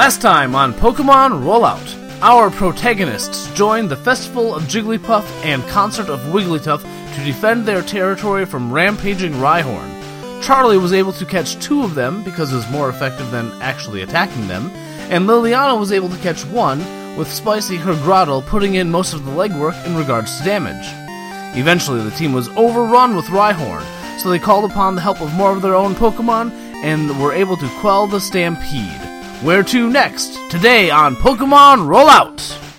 Last time on Pokemon Rollout, our protagonists joined the Festival of Jigglypuff and Concert of Wigglytuff to defend their territory from rampaging Rhyhorn. Charlie was able to catch two of them because it was more effective than actually attacking them, and Liliana was able to catch one, with Spicy her Grottle putting in most of the legwork in regards to damage. Eventually, the team was overrun with Rhyhorn, so they called upon the help of more of their own Pokemon and were able to quell the stampede. Where to next? Today on Pokemon Rollout!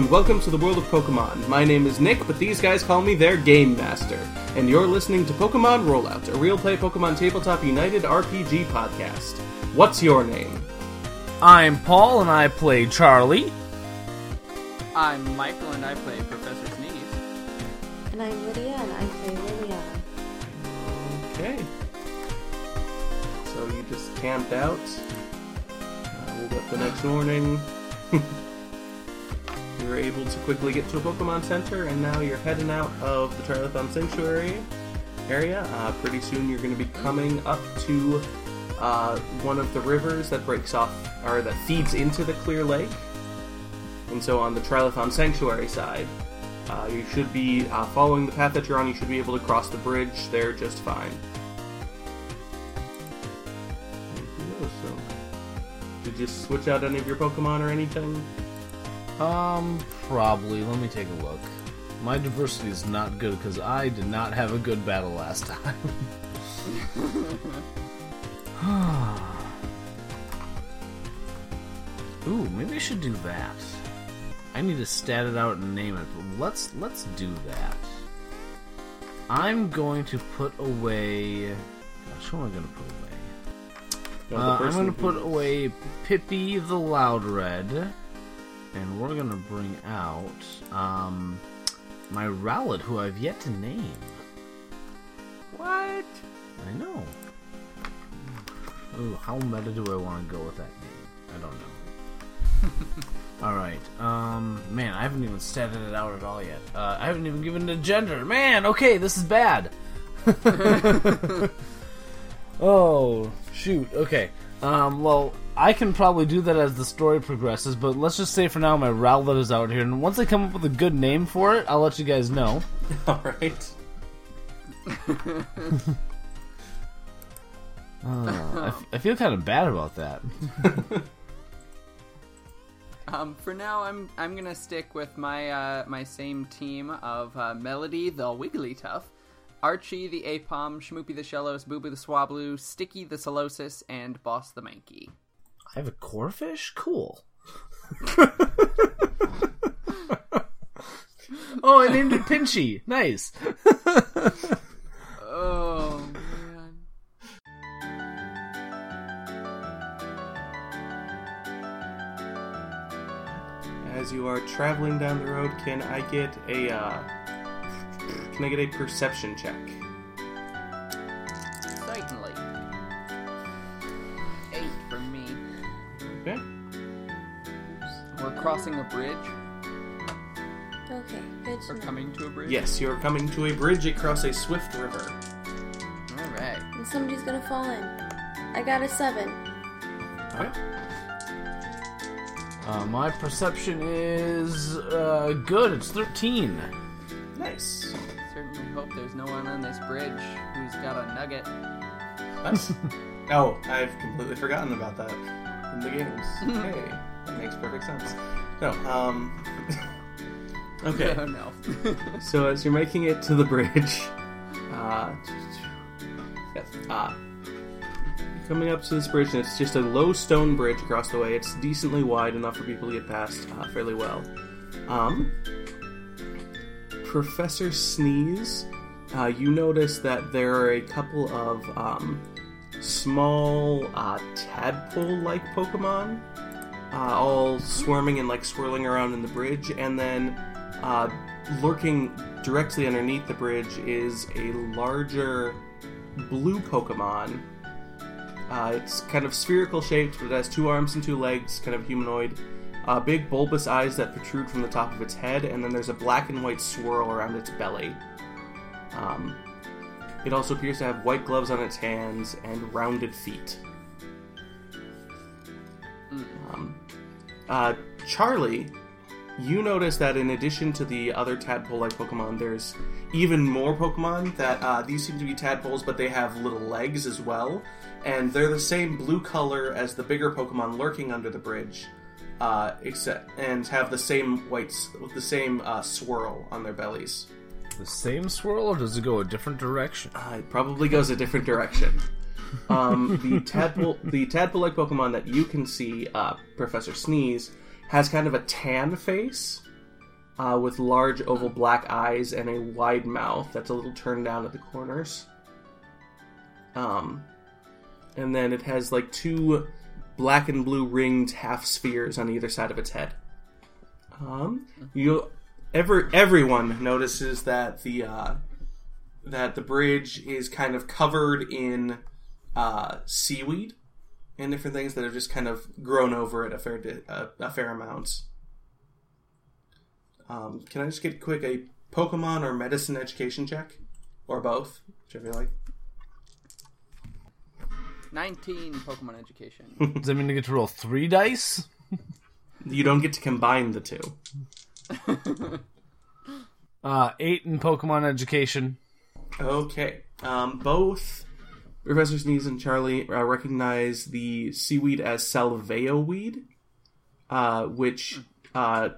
And welcome to the world of Pokemon. My name is Nick, but these guys call me their Game Master. And you're listening to Pokemon Rollout, a real play Pokemon Tabletop United RPG podcast. What's your name? I'm Paul and I play Charlie. I'm Michael and I play Professor Sneeze. And I'm Lydia, and I play Liliana. Okay. So you just camped out. Uh, woke up the next morning. you were able to quickly get to a Pokemon Center, and now you're heading out of the Trilithon Sanctuary area. Uh, pretty soon you're going to be coming up to uh, one of the rivers that breaks off, or that feeds into the Clear Lake. And so on the Trilithon Sanctuary side, uh, you should be uh, following the path that you're on. You should be able to cross the bridge there just fine. Did you switch out any of your Pokemon or anything? Um, probably. Let me take a look. My diversity is not good because I did not have a good battle last time. Ooh, maybe I should do that. I need to stat it out and name it, but let's let's do that. I'm going to put away. Gosh, who am I going to put away? Uh, I'm going to put away Pippi the Loudred, and we're to bring out um, my Rowlet, who I've yet to name. What? I know. Ooh, how meta do I want to go with that name? I don't know. all right. Um, man, I haven't even statted it out at all yet. Uh, I haven't even given it a gender. Man, okay, this is bad. oh, shoot. Okay. Um, well, I can probably do that as the story progresses, but let's just say for now my Rowlet is out here, and once I come up with a good name for it, I'll let you guys know. Alright. Uh, I, f- I feel kind of bad about that. Um, for now, I'm I'm gonna stick with my uh, my same team of uh, Melody the Wigglytuff, Archie the Aipom, Schmoopy the Shellos, Boo Boo the Swablu, Sticky the Solosis, and Boss the Mankey. I have a Corphish? Cool. oh, I named it Pinchy. Nice. Oh man. As you are traveling down the road, can I get a uh, can I get a perception check? Okay. We're crossing a bridge. Okay, good to Or know. coming to a bridge. Yes, you are coming to a bridge across a swift river. All right. And somebody's gonna fall in. I got a seven. Alright. Uh, my perception is uh, good. It's 13. Nice. Certainly hope there's no one on this bridge who's got a nugget. Nice. oh, I've completely forgotten about that in the games. hey, that makes perfect sense. No, um. okay. Oh no. So as you're making it to the bridge, uh, yes, uh, coming up to this bridge, and it's just a low stone bridge across the way. It's decently wide enough for people to get past uh, fairly well. Um, Professor Sneeze, uh, you notice that there are a couple of um, small uh, tadpole-like Pokemon, uh, all swarming and like swirling around in the bridge, and then uh, lurking directly underneath the bridge is a larger blue Pokemon. Uh, it's kind of spherical shaped, but it has two arms and two legs, kind of humanoid. Uh, big bulbous eyes that protrude from the top of its head, and then there's a black and white swirl around its belly. Um, it also appears to have white gloves on its hands and rounded feet. Um, uh, Charlie, you notice that in addition to the other tadpole-like Pokemon, there's even more Pokemon that uh, these seem to be tadpoles, but they have little legs as well, and they're the same blue color as the bigger Pokemon lurking under the bridge, uh, except and have the same whites, the same uh, swirl on their bellies. The same swirl, or does it go a different direction? Uh, it probably goes a different direction. Um, the tadpole, the tadpole-like Pokemon that you can see, uh, Professor Sneeze, has kind of a tan face, uh, with large oval black eyes and a wide mouth that's a little turned down at the corners. Um, and then it has like two black and blue ringed half spheres on either side of its head. Um, you, ever everyone notices that the uh, that the bridge is kind of covered in uh, seaweed and different things that have just kind of grown over it a fair di- a, a fair amount. Um, can I just get quick a Pokemon or medicine education check, or both, whichever you like? 19 Pokemon education. Does that mean I get to roll three dice? You don't get to combine the two. Uh, eight in Pokemon education. Okay. Um, both Professor Sneeze and Charlie uh, recognize the seaweed as Salveo weed, uh, which uh,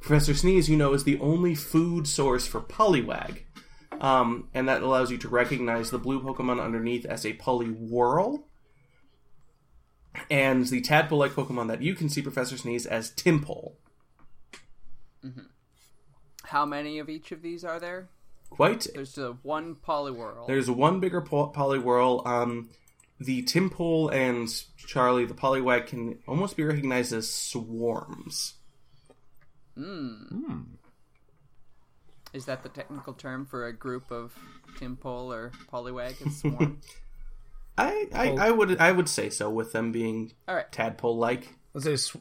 Professor Sneeze, you know, is the only food source for Poliwag. Um, and that allows you to recognize the blue Pokemon underneath as a Poliwhirl. And the tadpole like Pokemon that you can see Professor Sneeze as Tympole. How many of each of these are there? Quite There's a one Poliwhirl. There's one bigger po- Poliwhirl. Um, the Tympole and Charlie, the Poliwag, can almost be recognized as swarms. Is that the technical term for a group of Tympole or Poliwag? It's swarm. I, I, I would I would say so with them being All right. tadpole like. Let's say, sw-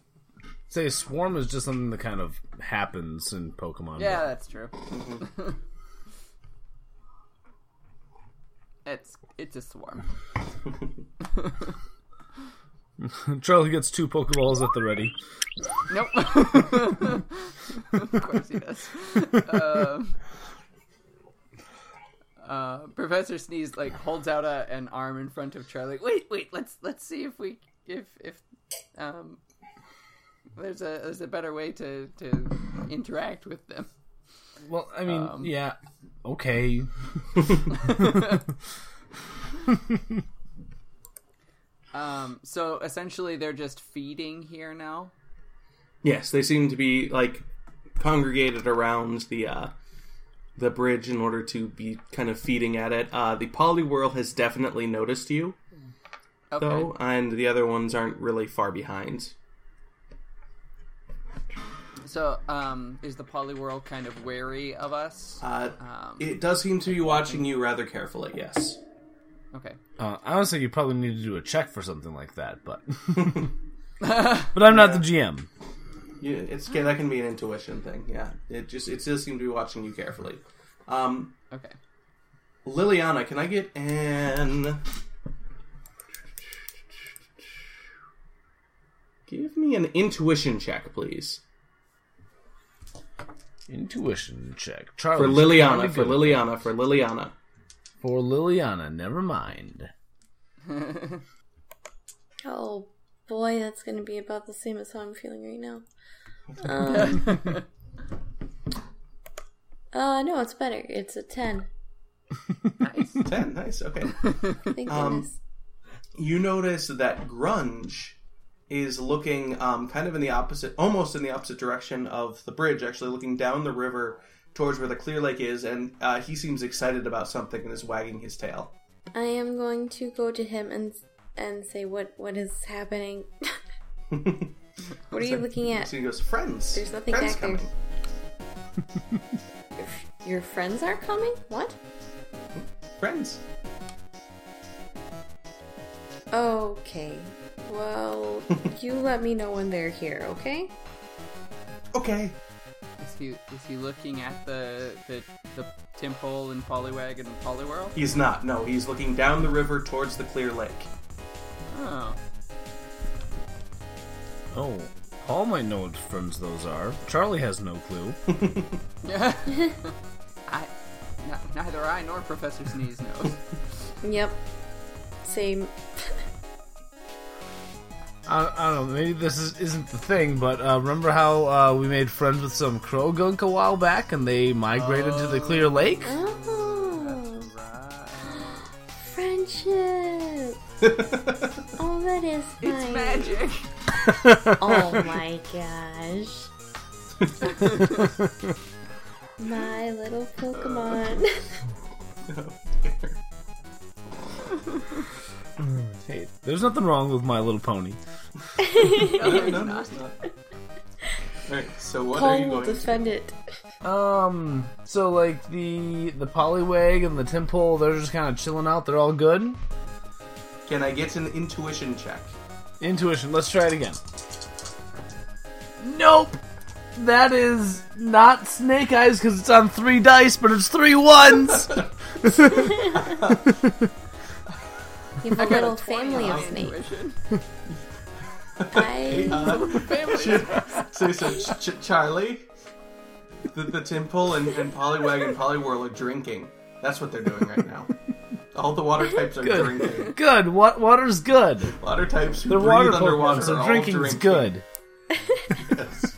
say swarm is just something that kind of happens in Pokemon. Yeah, that's true. it's it's a swarm. Charlie gets two Pokeballs at the ready. Nope. of course he does. Um, uh, Professor Sneeze like holds out a, an arm in front of Charlie. Wait, wait. Let's let's see if we if if um there's a there's a better way to to interact with them. Well, I mean, Um, yeah, okay. Um, so essentially, they're just feeding here now. Yes, they seem to be like congregated around the uh, the bridge in order to be kind of feeding at it. Uh, the Poliwhirl has definitely noticed you Okay. though, and the other ones aren't really far behind. So, um, is the Poliwhirl kind of wary of us? Uh, Um, it does seem to be watching you rather carefully. Yes. okay. Uh, I would say you probably need to do a check for something like that, but but I'm not the GM. Yeah, it's yeah, that can be an intuition thing. Yeah, it just it does seem to be watching you carefully. Um, Okay. Liliana, can I get an? Give me an intuition check, please, Intuition check. Charlie for Liliana. For Liliana. For Liliana. For Liliana, never mind. Oh boy, that's gonna be about the same as how I'm feeling right now. Um, uh, no, it's better. It's a 10. Nice. Ten. Nice. Okay. Thank Um, you notice that Grunge is looking um, kind of in the opposite, almost in the opposite direction of the bridge, actually looking down the river towards where the Clear Lake is, and uh, he seems excited about something and is wagging his tail. I am going to go to him and and say what what is happening. what are you looking at? So he goes, friends. There's nothing friends back there. coming. Your, your friends are coming? What? Friends. Okay. Well, you let me know when they're here, okay? Okay. Is he is he looking at the the the Tympole and Poliwag and Poliwhirl? He's not. No, he's looking down the river towards the clear lake. Oh. Oh, all might know what friends those are. Charlie has no clue. Yeah. I n- neither I nor Professor Sneeze knows. Yep. Same. I, I don't know. Maybe this is, isn't the thing, but uh, remember how uh, we made friends with some Croagunk a while back, and they migrated to the Clear Lake? Oh, right. friendship. Oh, that is It's nice. magic. Oh my gosh. my little Pokemon. Hey, there's nothing wrong with My Little Pony. no, no, no, it's not. Alright, so what are you will going to defend it. Um, so like the the Poliwag and the Tympole, they're just kind of chilling out. They're all good. Can I get an intuition check? Intuition. Let's try it again. Nope. That is not Snake Eyes because it's on three dice, but it's three ones. You have a I got little a 20 family on of snakes. intuition. I Uh, Family. so, so Ch- Ch- Charlie, the, the Tympole and, and Poliwag and Poliwhirl are drinking. That's what they're doing right now. All the water types are Good. drinking. good. What water's good. Water types who They're breathe water underwater Pokemon, so are all drinking's drinking. good. Yes.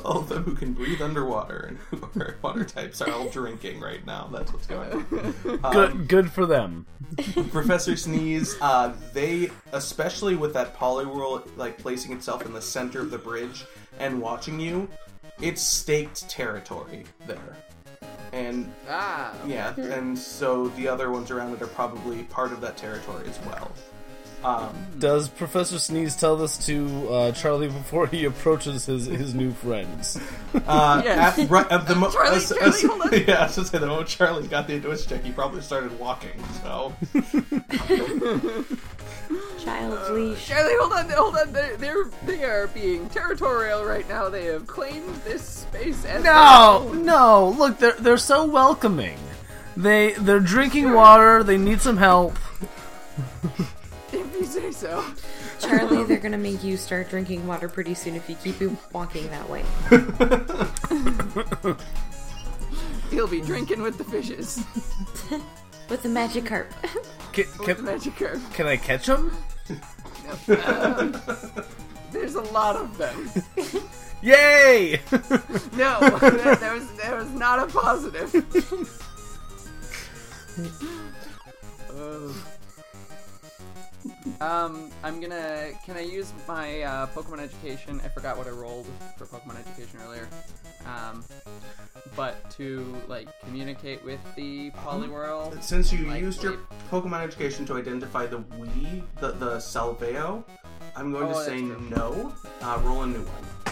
all of them who can breathe underwater and who are water types are all drinking right now. That's what's going on. Um, Good. Good for them. Professor Sneeze, uh, they, especially with that Poliwhirl like placing itself in the center of the bridge and watching you, it's staked territory there. And Ah. yeah, and so the other ones around it are probably part of that territory as well. Um, Does Professor Sneeze tell this to uh, Charlie before he approaches his his new friends? uh, Yes. at, right, at the mo- Charlie, as- Charlie, as- hold on. yeah, I was gonna say the moment Charlie got the intuition check, he probably started walking. So child's leash. Charlie, hold on, hold on. They're, they're they are being territorial right now. They have claimed this space as No, no. Look, they're they're so welcoming. They they're drinking water. They need some help. If you say so. Charlie, they're gonna make you start drinking water pretty soon if you keep walking that way. You'll be drinking with the fishes. With the Magikarp. Can, With the Magikarp. can I catch them? There's a lot of them. Yay! No, that, that was that was not a positive. Oh. Um, I'm gonna. Can I use my uh, Pokemon education? I forgot what I rolled for Pokemon education earlier. Um, but to like communicate with the Poliwhirl. Since you Like, used your. Pokemon education to identify the Wii, the, the Salveo, I'm going Oh, to say no. Uh, roll a new one.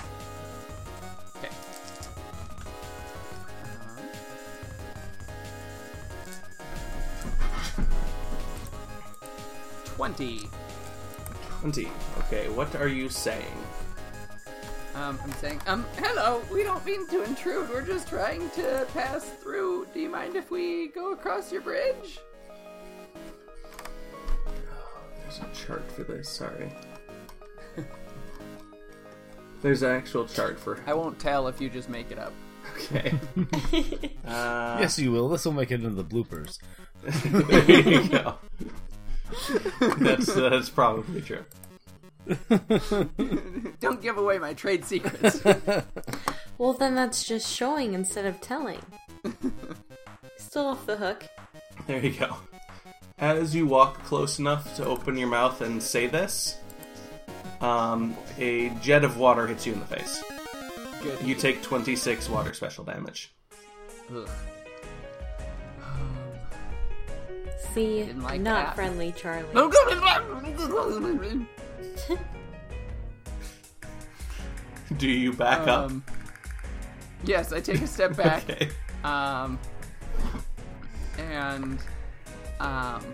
20. 20. Okay, what are you saying? Um, I'm saying, um, hello, we don't mean to intrude. We're just trying to pass through. Do you mind if we go across your bridge? There's a chart for this, sorry. There's an actual chart for I won't tell if you just make it up. Okay. uh, yes, you will. This will make it into the bloopers. there you go. that's, uh, that's probably true. Don't give away my trade secrets. Well, then that's just showing instead of telling. Still off the hook. There you go. As you walk close enough to open your mouth and say this, um, a jet of water hits you in the face. Good. You take 26 water special damage. Ugh. See, Didn't like not that. friendly, Charlie. Do you back up? Um, yes, I take a step back. Okay. Um, and um,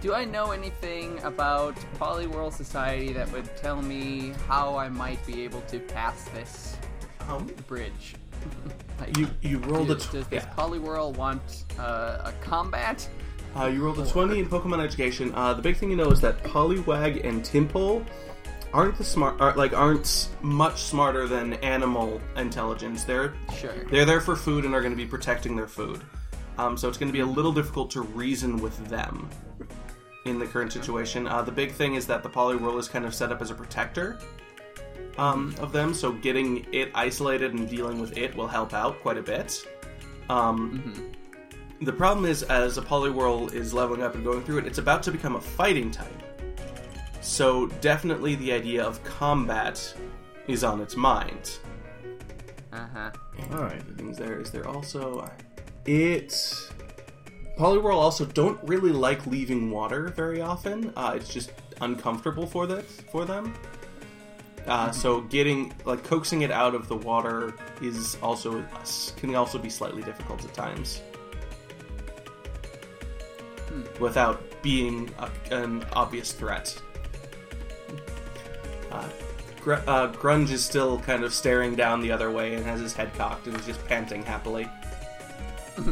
do I know anything about Poliwhirl Society that would tell me how I might be able to pass this Um, bridge? like, you you rolled a does, tw- does this yeah. Poliwhirl want uh, a combat? Uh, you rolled a 20 in Pokemon Education. Uh, the big thing you know is that Poliwag and Tympole aren't the smart, are, like aren't much smarter than animal intelligence. They're Sure. they're there for food and are going to be protecting their food. Um, so it's going to be a little difficult to reason with them in the current situation. Uh, the big thing is that the Poliwhirl is kind of set up as a protector um, of them, so getting it isolated and dealing with it will help out quite a bit. Um, The problem is, as a Poliwhirl is leveling up and going through it, it's about to become a fighting type. So definitely the idea of combat is on its mind. Uh huh. All right, the things there is there also it. Poliwhirl also don't really like leaving water very often. Uh, it's just uncomfortable for that for them. Uh, so getting like coaxing it out of the water is also can also be slightly difficult at times. Without being a, an obvious threat. Uh, Gr- uh, Grunge is still kind of staring down the other way and has his head cocked and is just panting happily.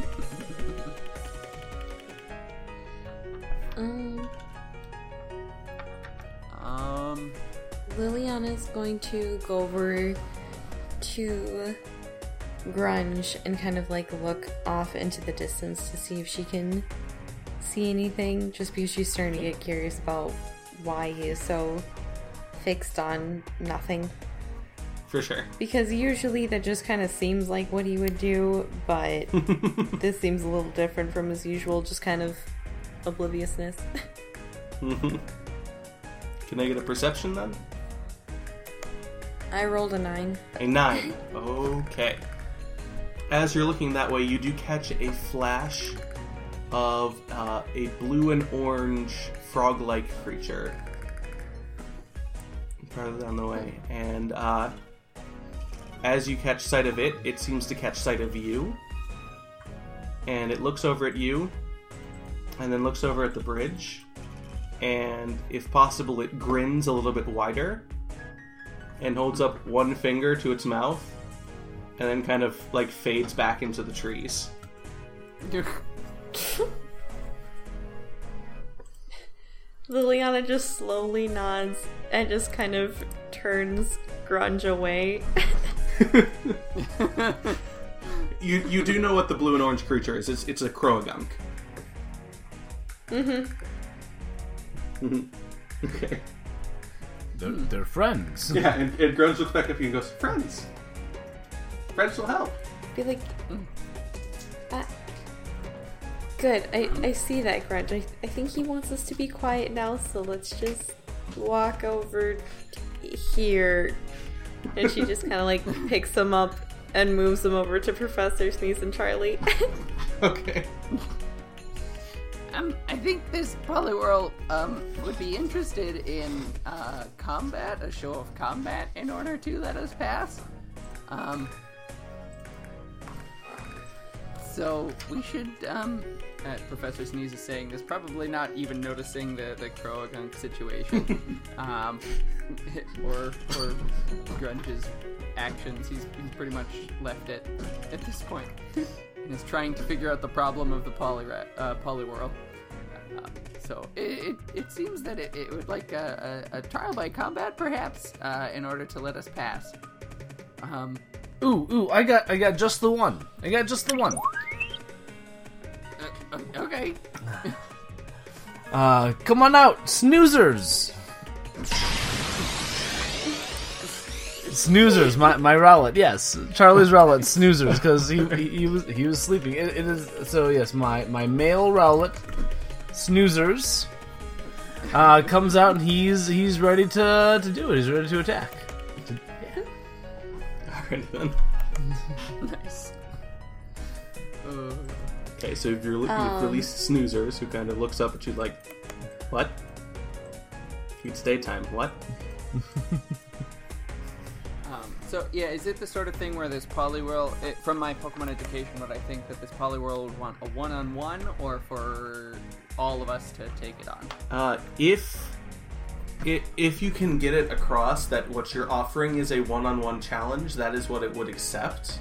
Um, Um. Liliana's going to go over to Grunge and kind of like look off into the distance to see if she can see anything, just because she's starting to get curious about why he is so fixed on nothing. For sure. Because usually that just kind of seems like what he would do, but this seems a little different from his usual, just kind of obliviousness. Can I get a perception then? I rolled a nine. A nine. Okay. As you're looking that way, you do catch a flash of uh, a blue and orange frog-like creature. Farther down the way, and uh, as you catch sight of it, it seems to catch sight of you, and it looks over at you, and then looks over at the bridge, and if possible, it grins a little bit wider and holds up one finger to its mouth and then kind of like fades back into the trees. Liliana just slowly nods and just kind of turns Grunge away. You you do know what the blue and orange creature is. It's it's a Croagunk. Mm-hmm. okay. They're, they're friends. Yeah, and, and Grunge looks back at you and goes, Friends. Friends will help. Be like, "Uh, good. I, I see that, Grunge. I, I think he wants us to be quiet now, so let's just walk over here. And she just kind of like picks him up and moves him over to Professor Sneeze and Charlie. Okay. Um, I think this Poliwhirl um, would be interested in uh, combat, a show of combat, in order to let us pass. Um, so we should. Um, uh, Professor Sneeze is saying this, probably not even noticing the the Croagunk situation, um, or or Grunge's actions. He's he's pretty much left it at this point, and is trying to figure out the problem of the poly uh, Poliwhirl. Uh, so it, it, it seems that it, it would like a, a, a trial by combat, perhaps, uh, in order to let us pass. Um, Ooh, ooh, I got I got just the one. I got just the one. Uh, okay. Uh, come on out, snoozers. Snoozers, my my Rowlet, yes, Charlie's Rowlet, snoozers, because he, he he was he was sleeping. It, it is so yes, my my male Rowlet, snoozers, uh, comes out and he's he's ready to to do it. He's ready to attack. To- yeah. Alright then. Nice. Okay, so if you're, you've Um. released snoozers, who kind of looks up at you like, "What? It's daytime. What?" Um, so yeah, is it the sort of thing where this Poliwhirl, it, from my Pokemon education, would I think that this Poliwhirl would want a one-on-one, or for all of us to take it on? Uh, if i if you can get it across that what you're offering is a one-on-one challenge, that is what it would accept.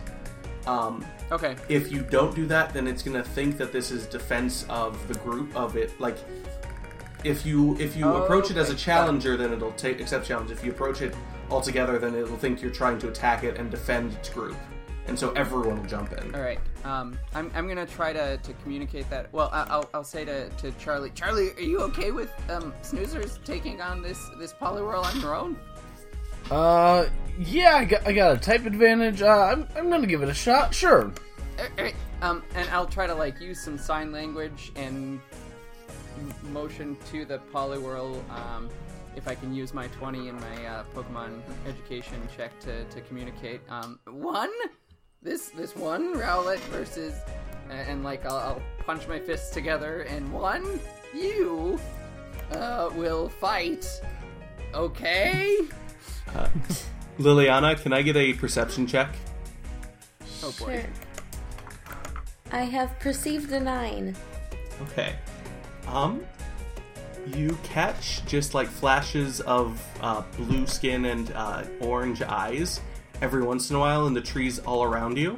Um, Okay. if you don't do that, then it's gonna think that this is defense of the group of it. Like, if you if you Oh, approach it as a challenger, then it'll take accept challenge. If you approach it altogether, then it'll think you're trying to attack it and defend its group, and so everyone will jump in. All right. Um, I'm, I'm gonna try to, to communicate that. Well, I- I'll, I'll say to, to Charlie. Charlie, are you okay with um, Snoozers taking on this this Poliwhirl on your own? Uh, yeah, I got, I got a type advantage. Uh, I'm, I'm gonna give it a shot. Sure. Um, and I'll try to like use some sign language and motion to the Poliwhirl. Um, if I can use my 20 in my uh, Pokemon education check to, to communicate. Um, one, this this one Rowlet versus, and, and like I'll, I'll punch my fists together, and one, you, uh, will fight. Okay. Liliana, can I get a perception check? Oh boy. Sure. I have perceived a nine. Okay. Um, you catch just like flashes of uh, blue skin and uh, orange eyes every once in a while in the trees all around you.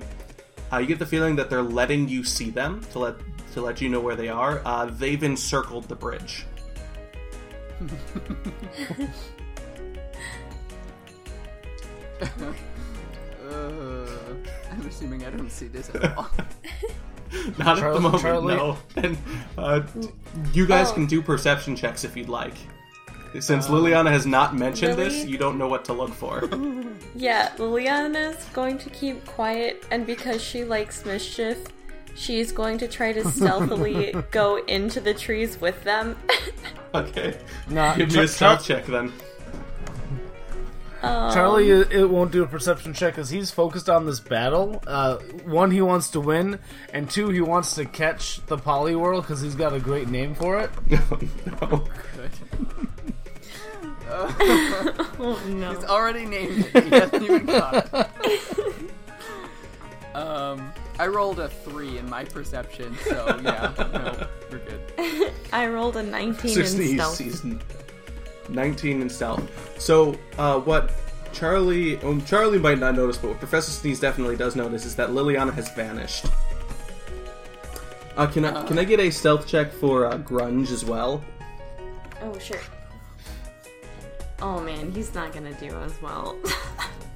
Uh, you get the feeling that they're letting you see them to let to let you know where they are. Uh, they've encircled the bridge. Uh, I'm assuming I don't see this at all. Not at Charlie- the moment, Charlie- no. And uh, you guys Oh. can do perception checks if you'd like. Since Liliana has not mentioned this, really? you don't know what to look for. Yeah, Liliana's going to keep quiet, and because she likes mischief, she's going to try to stealthily go into the trees with them. okay. Nah, Give me Char- a stealth check then. Um, Charlie, it, it won't do a perception check because he's focused on this battle. Uh, one, he wants to win, and two, he wants to catch the Poliwhirl because he's got a great name for it. no. oh no. He's already named it. He hasn't even caught it. Um, I rolled a three in my perception, so yeah, no, we're good. I rolled a 19 So in he's, stealth. he's 19 in stealth. So, uh, what Charlie, um, Charlie might not notice, but what Professor Sneeze definitely does notice is that Liliana has vanished. Uh, can I can I get a stealth check for uh, Grunge as well? Oh, sure. Oh man, he's not gonna do as well.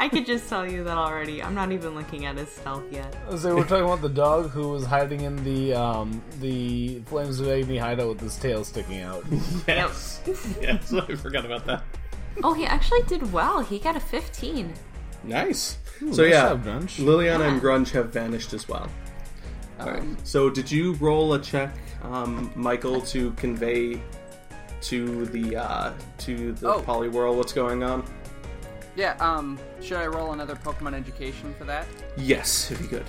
I could just tell you that already. I'm not even looking at his stealth yet. So we're talking about the dog who was hiding in the um, the Flames of Agony hideout with his tail sticking out. Yes. yes, I forgot about that. Oh, he actually did well. He got a 15. Nice. so nice yeah, job, Grunge. Liliana and Grunge have vanished as well. Alright. So did you roll a check, um, Michael, to convey to the uh, to the Oh. Poliwhirl what's going on? Yeah. Um, should I roll another Pokemon education for that? Yes, if you could.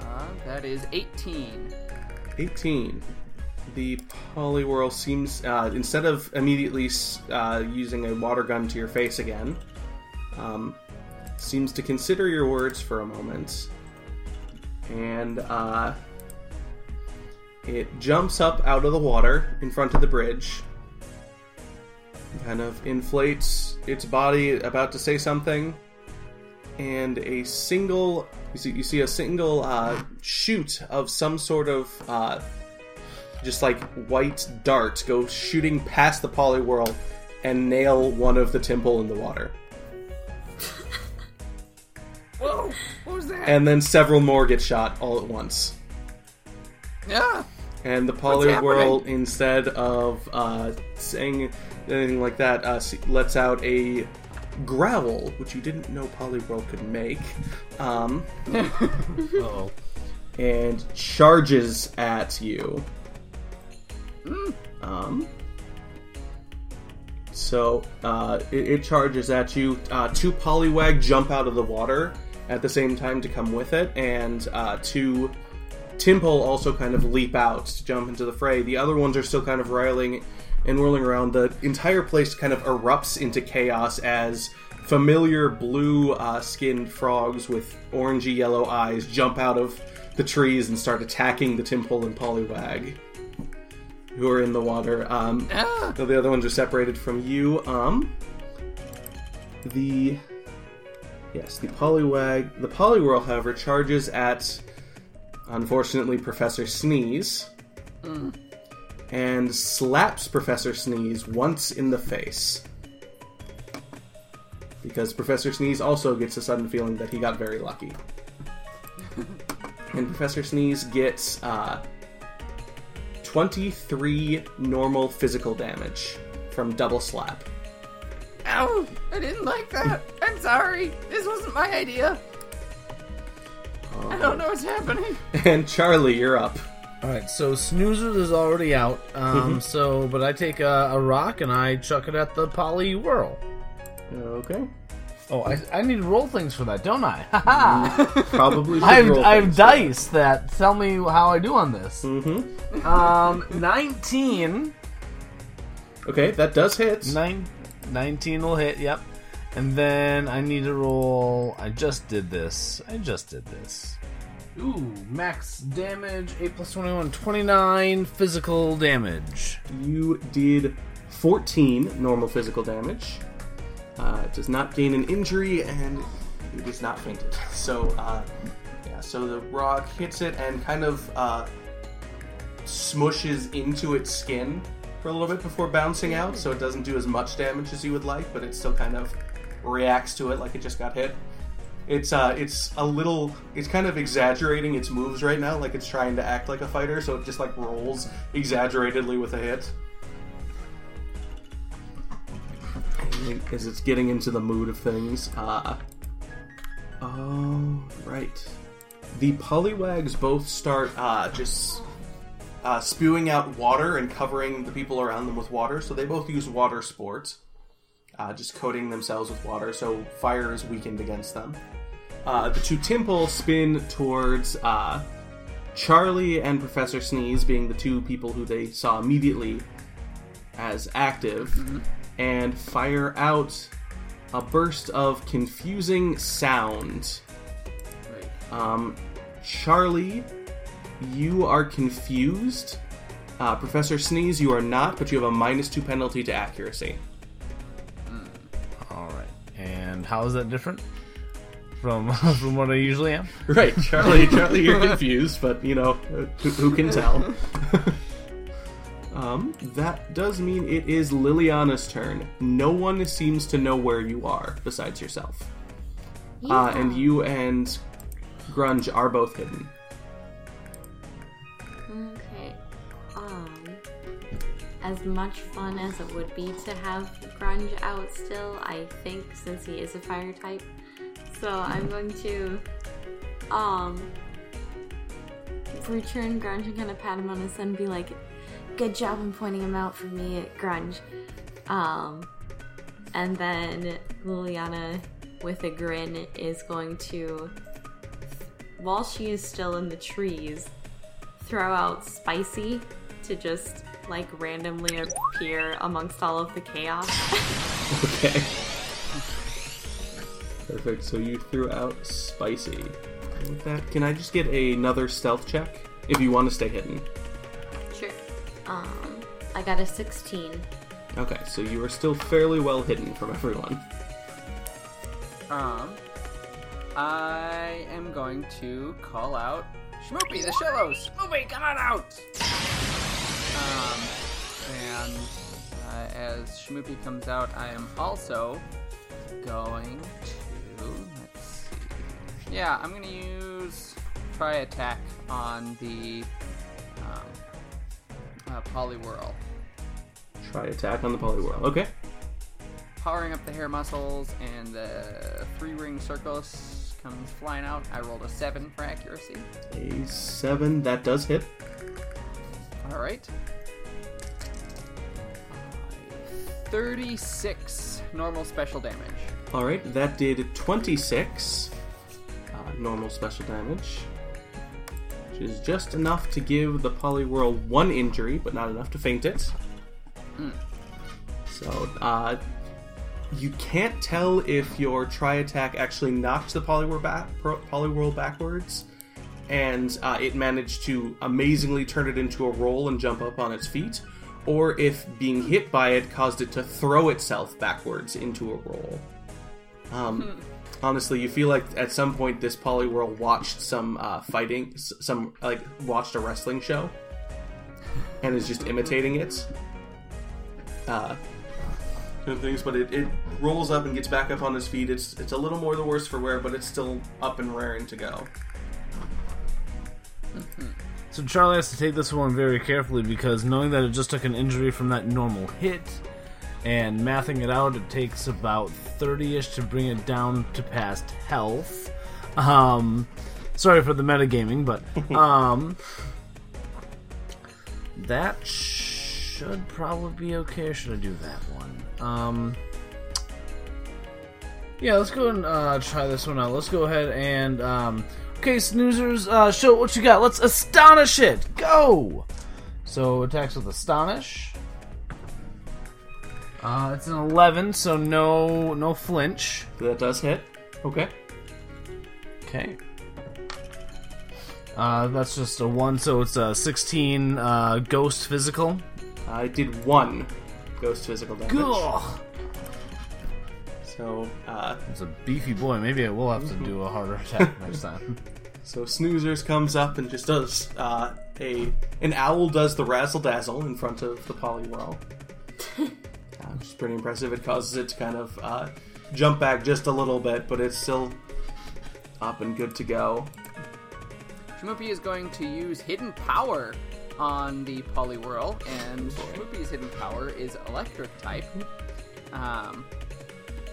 Uh, that is 18. 18. The Poliwhirl seems, uh, instead of immediately uh, using a water gun to your face again, um, seems to consider your words for a moment. And uh, it jumps up out of the water in front of the bridge, kind of inflates its body, about to say something, and a single you see, you see a single uh, shoot of some sort of uh, just like white dart go shooting past the Poliwhirl and nail one of the Tympole in the water. Whoa! What was that? And then several more get shot all at once. yeah. And the happening? instead of uh, saying anything like that, uh, lets out a growl, which you didn't know Poliwhirl could make, um, Uh-oh. and charges at you. Um, so uh, it, it charges at you. Uh, two Poliwag jump out of the water at the same time to come with it, and uh, two Tympole also kind of leap out to jump into the fray. The other ones are still kind of riling and whirling around. The entire place kind of erupts into chaos as familiar blue uh, skinned frogs with orangey yellow eyes jump out of the trees and start attacking the Tympole and Poliwag who are in the water. Um, Ah! the other ones are separated from you. Um, the yes, the Poliwag, the Poliwhirl, however, charges at unfortunately Professor Sneeze and slaps Professor Sneeze once in the face. Because Professor Sneeze also gets a sudden feeling that he got very lucky. and Professor Sneeze gets uh, 23 normal physical damage from double slap. Ow! I didn't like that. I'm sorry. This wasn't my idea. I don't know what's happening. And Charlie, you're up. All right, so Snoozer is already out. Um, so, but I take a, a rock and I chuck it at the Poliwhirl. Okay. Oh, I, I need to roll things for that, don't I? Haha! Probably I have, I have dice that tell me how I do on this. Mm-hmm. Um, 19. Okay, that does hit. Nine, 19 will hit, yep. And then I need to roll. I just did this. I just did this. Ooh, max damage, 8 plus 21, 29 physical damage. You did 14 normal physical damage. Uh, it does not gain an injury, and it is not fainted. So, uh, yeah, so the rock hits it and kind of uh, smushes into its skin for a little bit before bouncing out, so it doesn't do as much damage as you would like, but it still kind of reacts to it like it just got hit. It's uh, it's a little, it's kind of exaggerating its moves right now, like it's trying to act like a fighter, so it just like rolls exaggeratedly with a hit. As it's getting into the mood of things. Uh, oh, right. The Poliwags both start uh, just uh, spewing out water and covering the people around them with water, so they both use water sports, Uh, just coating themselves with water, so fire is weakened against them. Uh, the two Tympole spin towards uh, Charlie and Professor Sneeze, being the two people who they saw immediately as active, and fire out a burst of confusing sound. Right. Um, Charlie, you are confused. Uh, Professor Sneeze, you are not, but you have a minus two penalty to accuracy. All right. And how is that different from from what I usually am? Right, Charlie. Charlie, you're confused, but you know who, who can tell. um, that does mean it is Liliana's turn. No one seems to know where you are besides yourself, uh, and you and Grunge are both hidden. Okay. Um, as much fun as it would be to have Grunge out still, I think since he is a fire type. So I'm going to um return Grunge and kind of pat him on his head and be like, "Good job in pointing him out for me, Grunge." Um, and then Liliana, with a grin, is going to, while she is still in the trees, throw out Spicy to just like randomly appear amongst all of the chaos. Okay. Perfect. So you threw out Spicy. With that, can I just get another stealth check if you want to stay hidden? sure. Um, I got a 16. Okay, so you are still fairly well hidden from everyone. Um, I am going to call out Schmoopy the Shellos. Schmoopy, come on out! Um, and uh, as Schmoopy comes out, I am also going to let's see. Yeah, I'm gonna use Tri Attack on the um, uh, Poliwhirl. Try attack on the Poliwhirl. Okay. powering up the hair muscles, and the three ring circus comes flying out. I rolled a seven for accuracy. A seven, that does hit. All right. 36 normal special damage. All right, that did 26. normal special damage, which is just enough to give the Poliwhirl one injury, but not enough to faint it. So, uh, you can't tell if your Tri Attack actually knocked the Poliwhirl, back, Poliwhirl backwards, and uh, it managed to amazingly turn it into a roll and jump up on its feet, or if being hit by it caused it to throw itself backwards into a roll. Um, honestly, you feel like at some point this Poliwhirl watched some uh, fighting, some like watched a wrestling show, and is just imitating it. Uh, and things, but it, it rolls up and gets back up on his feet. It's it's a little more the worse for wear, but it's still up and raring to go. So Charlie has to take this one very carefully because knowing that it just took an injury from that normal hit and mathing it out, it takes about 30 ish to bring it down to past health. Um, sorry for the metagaming, but um, that should probably be okay. Or should I do that one? Um, yeah, let's go and uh, try this one out. Let's go ahead and um, okay, snoozers, uh, show what you got. Let's astonish it. Go. So attacks with astonish. Uh, it's an eleven, so no no flinch. That does hit. Okay. Okay. Uh, that's just a one, so it's a sixteen uh, ghost physical. I did one ghost physical damage. Ugh. So, uh, It's a beefy boy. Maybe I will have to do a harder attack next time. so Snoozers comes up and just does uh, a an owl does the razzle dazzle in front of the Poliwhirl, uh, which is pretty impressive. It causes it to kind of uh, jump back just a little bit, but it's still up and good to go. Shmoopy is going to use Hidden Power on the Poliwhirl, and Shmoopy's Hidden Power is Electric type. Um,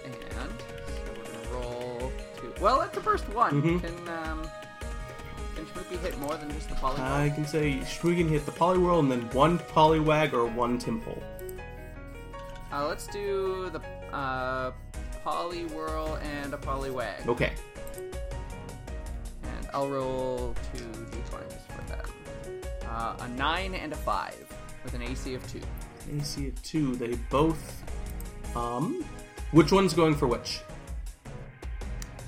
and so we're gonna roll two. Well, that's the first one. Mhm. Can um, can Shmoopy hit more than just the Poliwhirl? I can say Shmugen hit the Poliwhirl and then one Poliwag or one Tympole. Uh, let's do the uh, Poliwhirl and a Poliwag. Okay. And I'll roll two d20s for that. Uh, a 9 and a 5 with an AC of 2. AC of two. They both. Um, which one's going for which?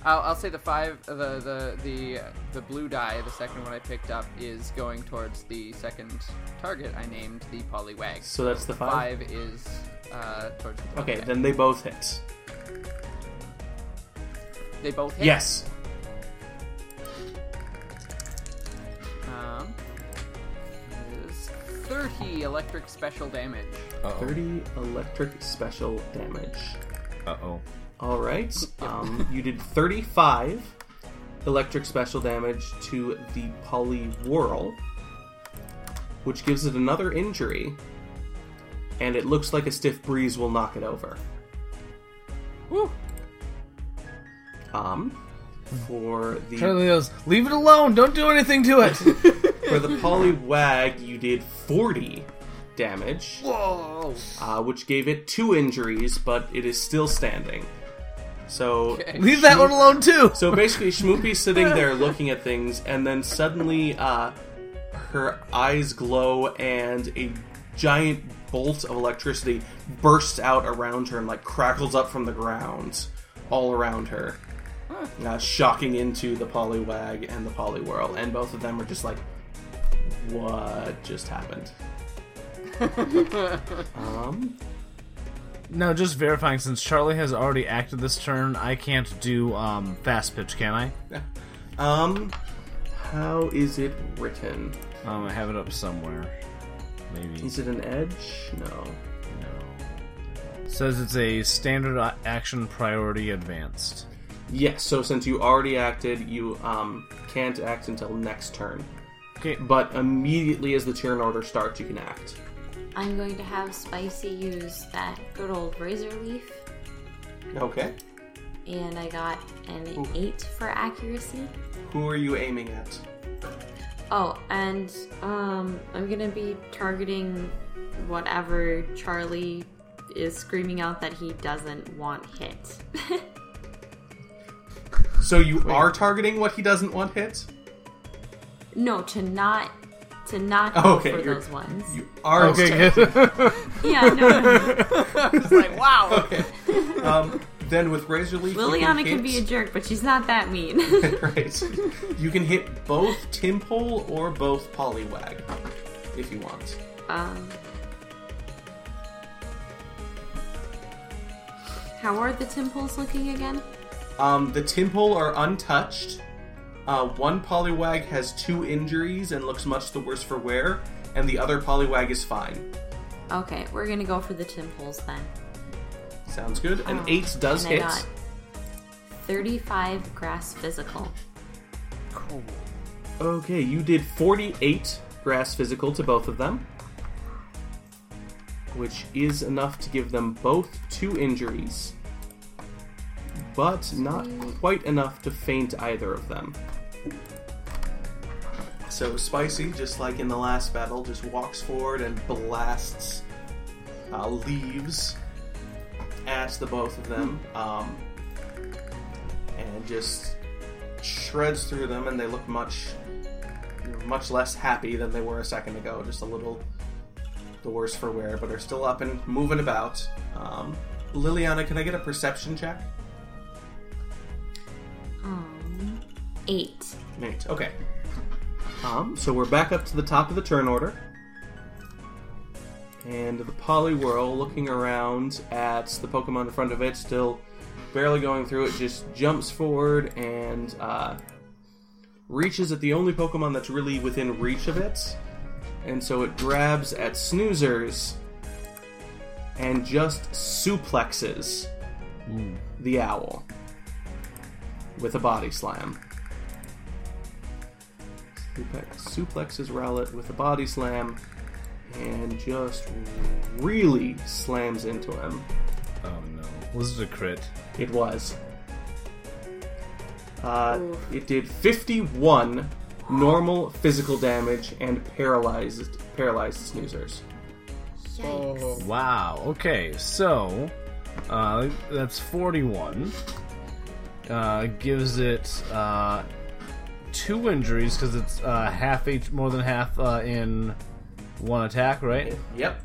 I'll, I'll say the 5, the, the, the, the blue die, the second one I picked up, is going towards the second target I named the Poliwag. So that's the five. 5 is uh, towards the Okay, Poliwag. then they both hit. They both hit? Yes. Um, is 30 electric special damage. Thirty electric special damage. Uh oh. All right. Um, you did thirty-five electric special damage to the Poliwhirl, which gives it another injury, and it looks like a stiff breeze will knock it over. Woo! Um, for the Charlie goes, leave it alone. Don't do anything to it. for the Poliwag, you did forty damage, Whoa! uh, which gave it two injuries, but it is still standing. So Okay. leave that one alone too. So basically, Schmoopy's sitting there looking at things, and then suddenly, uh, her eyes glow, and a giant bolt of electricity bursts out around her and like crackles up from the ground all around her, uh, shocking into the Poliwag and the Poliwhirl, and both of them are just like, "What just happened?" um, Now, just verifying, since Charlie has already acted this turn, I can't do um, fast pitch, can I? um, how is it written? Um, I have it up somewhere. Maybe. Is it an edge? No. No. It says it's a standard action priority advanced. Yes, so since you already acted, you um, can't act until next turn. Okay. But immediately as the turn order starts, you can act. I'm going to have Spicy use that good old Razor Leaf, Okay. and I got an 8 for accuracy. Who are you aiming at? Oh, and um, I'm gonna be targeting whatever Charlie is screaming out that he doesn't want hit. So you are targeting what he doesn't want hit? No, to not to not go okay, for you're- those ones. You are Okay. Yeah, no, no, no. It's like, wow. Okay. Um, then with Razor Leaf, Liliana can can be a jerk, but she's not that mean. right. You can hit both Tympole or both Poliwag if you want. um, how are the Tympoles looking again? Um, the Tympole are untouched. Uh, one Poliwag has two injuries and looks much the worse for wear, and the other Poliwag is fine. Okay, we're gonna go for the Tympoles then. Sounds good. An Oh, eight does and I hit. got 35 grass physical. Cool. Okay, you did 48 grass physical to both of them, which is enough to give them both two injuries, but not quite enough to faint either of them. So Spicy, just like in the last battle, just walks forward and blasts uh, leaves at the both of them, um, and just shreds through them, and they look much much less happy than they were a second ago. Just a little the worse for wear, but are still up and moving about. Um, Liliana, can I get a perception check? Eight. Nate. Okay. Um, so we're back up to the top of the turn order. And the Poliwhirl, looking around at the Pokemon in front of it, still barely going through it, just jumps forward and uh, reaches at the only Pokemon that's really within reach of it. And so it grabs at Snoozers and just suplexes the owl with a body slam. Suplex, suplexes Rowlet with a body slam and just really slams into him. oh no. Was it a crit? It was. Uh, it did 51 normal physical damage and paralyzed paralyzed snoozers. Yikes. Wow. Okay, so uh, that's 41. Uh, gives it uh, two injuries because it's uh, half H, more than half uh, in one attack, right? Yep.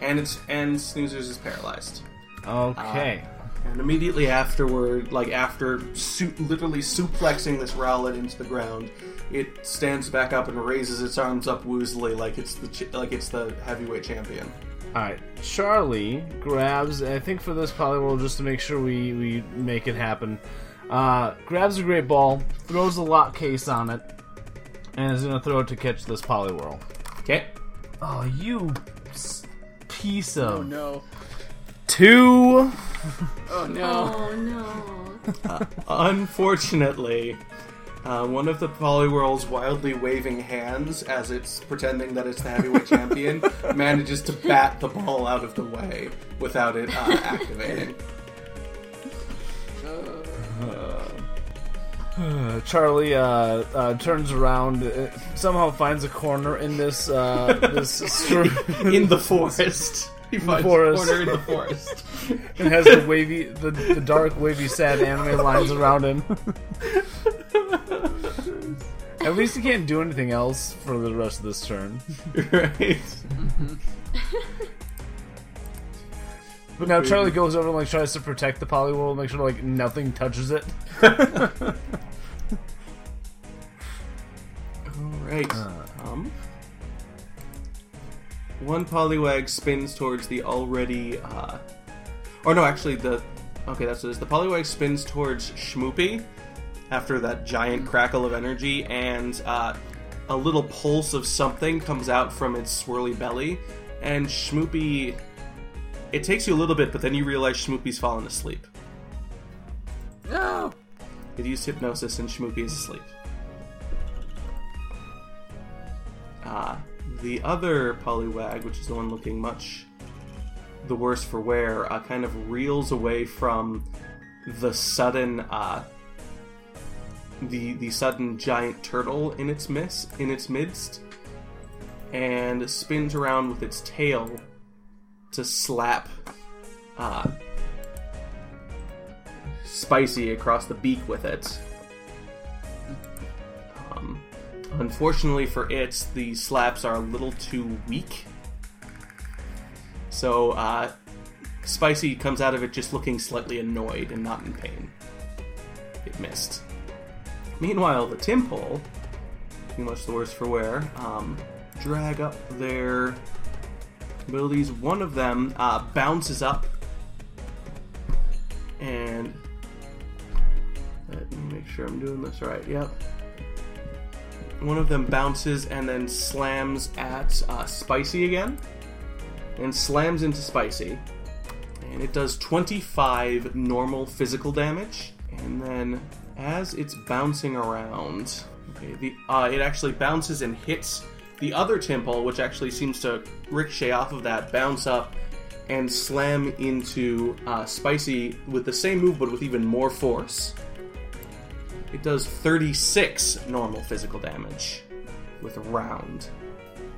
And it's and snoozers is paralyzed. Okay. And immediately afterward, like after su- literally suplexing this Rowlet into the ground, it stands back up and raises its arms up woozily like it's the ch- like it's the heavyweight champion. All right. Charlie grabs. I think for this Poliwhirl, just to make sure we we make it happen, uh, grabs a great ball, throws a lock case on it, and is gonna throw it to catch this Poliwhirl. Okay. Oh, you s- piece Oh no. two. Oh no. Oh no. Unfortunately, uh, one of the Poliwhirl's wildly waving hands, as it's pretending that it's the heavyweight champion, manages to bat the ball out of the way without it uh, activating. Charlie uh, uh, turns around, uh, somehow finds a corner in this uh, this stream, In the forest. He finds forest. a corner in the forest. and has the wavy, the, the dark, wavy, sad anime lines around him. At least he can't do anything else for the rest of this turn. right. But now Charlie goes over and like tries to protect the Poliwhirl, make sure like nothing touches it. Alright. Um, one Poliwag spins towards the already. Uh, or no, actually, the. Okay, that's what it is. The Poliwag spins towards Schmoopy after that giant crackle of energy, and uh, a little pulse of something comes out from its swirly belly, and Schmoopy. It takes you a little bit, but then you realize Schmoopy's fallen asleep. No. It used hypnosis, and Schmoopy is asleep. Uh, the other Poliwag, which is the one looking much the worse for wear, uh, kind of reels away from the sudden uh, the the sudden giant turtle in its miss in its midst, and spins around with its tail to slap uh, spicy across the beak with it. Unfortunately for it, the slaps are a little too weak. So, uh, Spicy comes out of it just looking slightly annoyed and not in pain. It missed. Meanwhile, the Tympole, too much the worse for wear, um, drag up their abilities. One of them uh, bounces up and let me make sure I'm doing this right. Yep. One of them bounces and then slams at uh, Spicy again, and slams into Spicy, and it does 25 normal physical damage. And then as it's bouncing around, okay, the uh, it actually bounces and hits the other Tympole, which actually seems to ricochet off of that, bounce up, and slam into uh, Spicy with the same move but with even more force. It does 36 normal physical damage with round.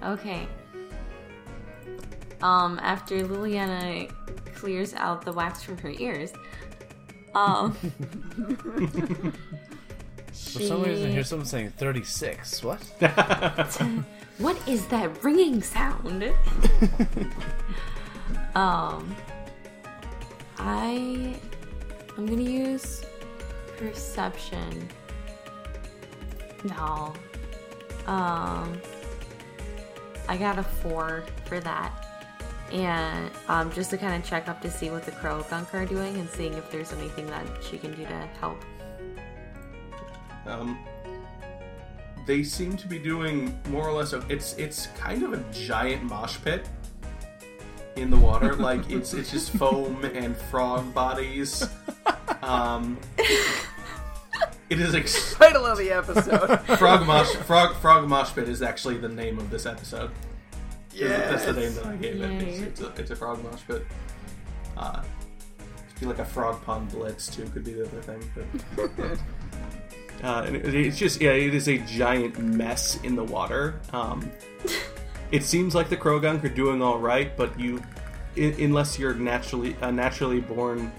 Okay. Um, after Liliana clears out the wax from her ears, um, For some reason, I hear someone saying 36. What? What is that ringing sound? um, I I'm gonna use perception. No. Um, I got a four for that, and um, just to kind of check up to see what the Croagunk are doing and seeing if there's anything that she can do to help. Um, they seem to be doing more or less. Of, it's it's kind of a giant mosh pit in the water. like it's it's just foam and frog bodies. Um, it is ex- Title of the episode. frog mosh frog frog mosh pit is actually the name of this episode. That's the name that I gave it. It's, it's, a, it's a frog mosh pit. Uh, be like a frog pond blitz too. Could be the other thing, but. Uh, and it- it's just yeah, it is a giant mess in the water. Um, it seems like the Croagunk are doing all right, but you, i unless you're naturally a naturally born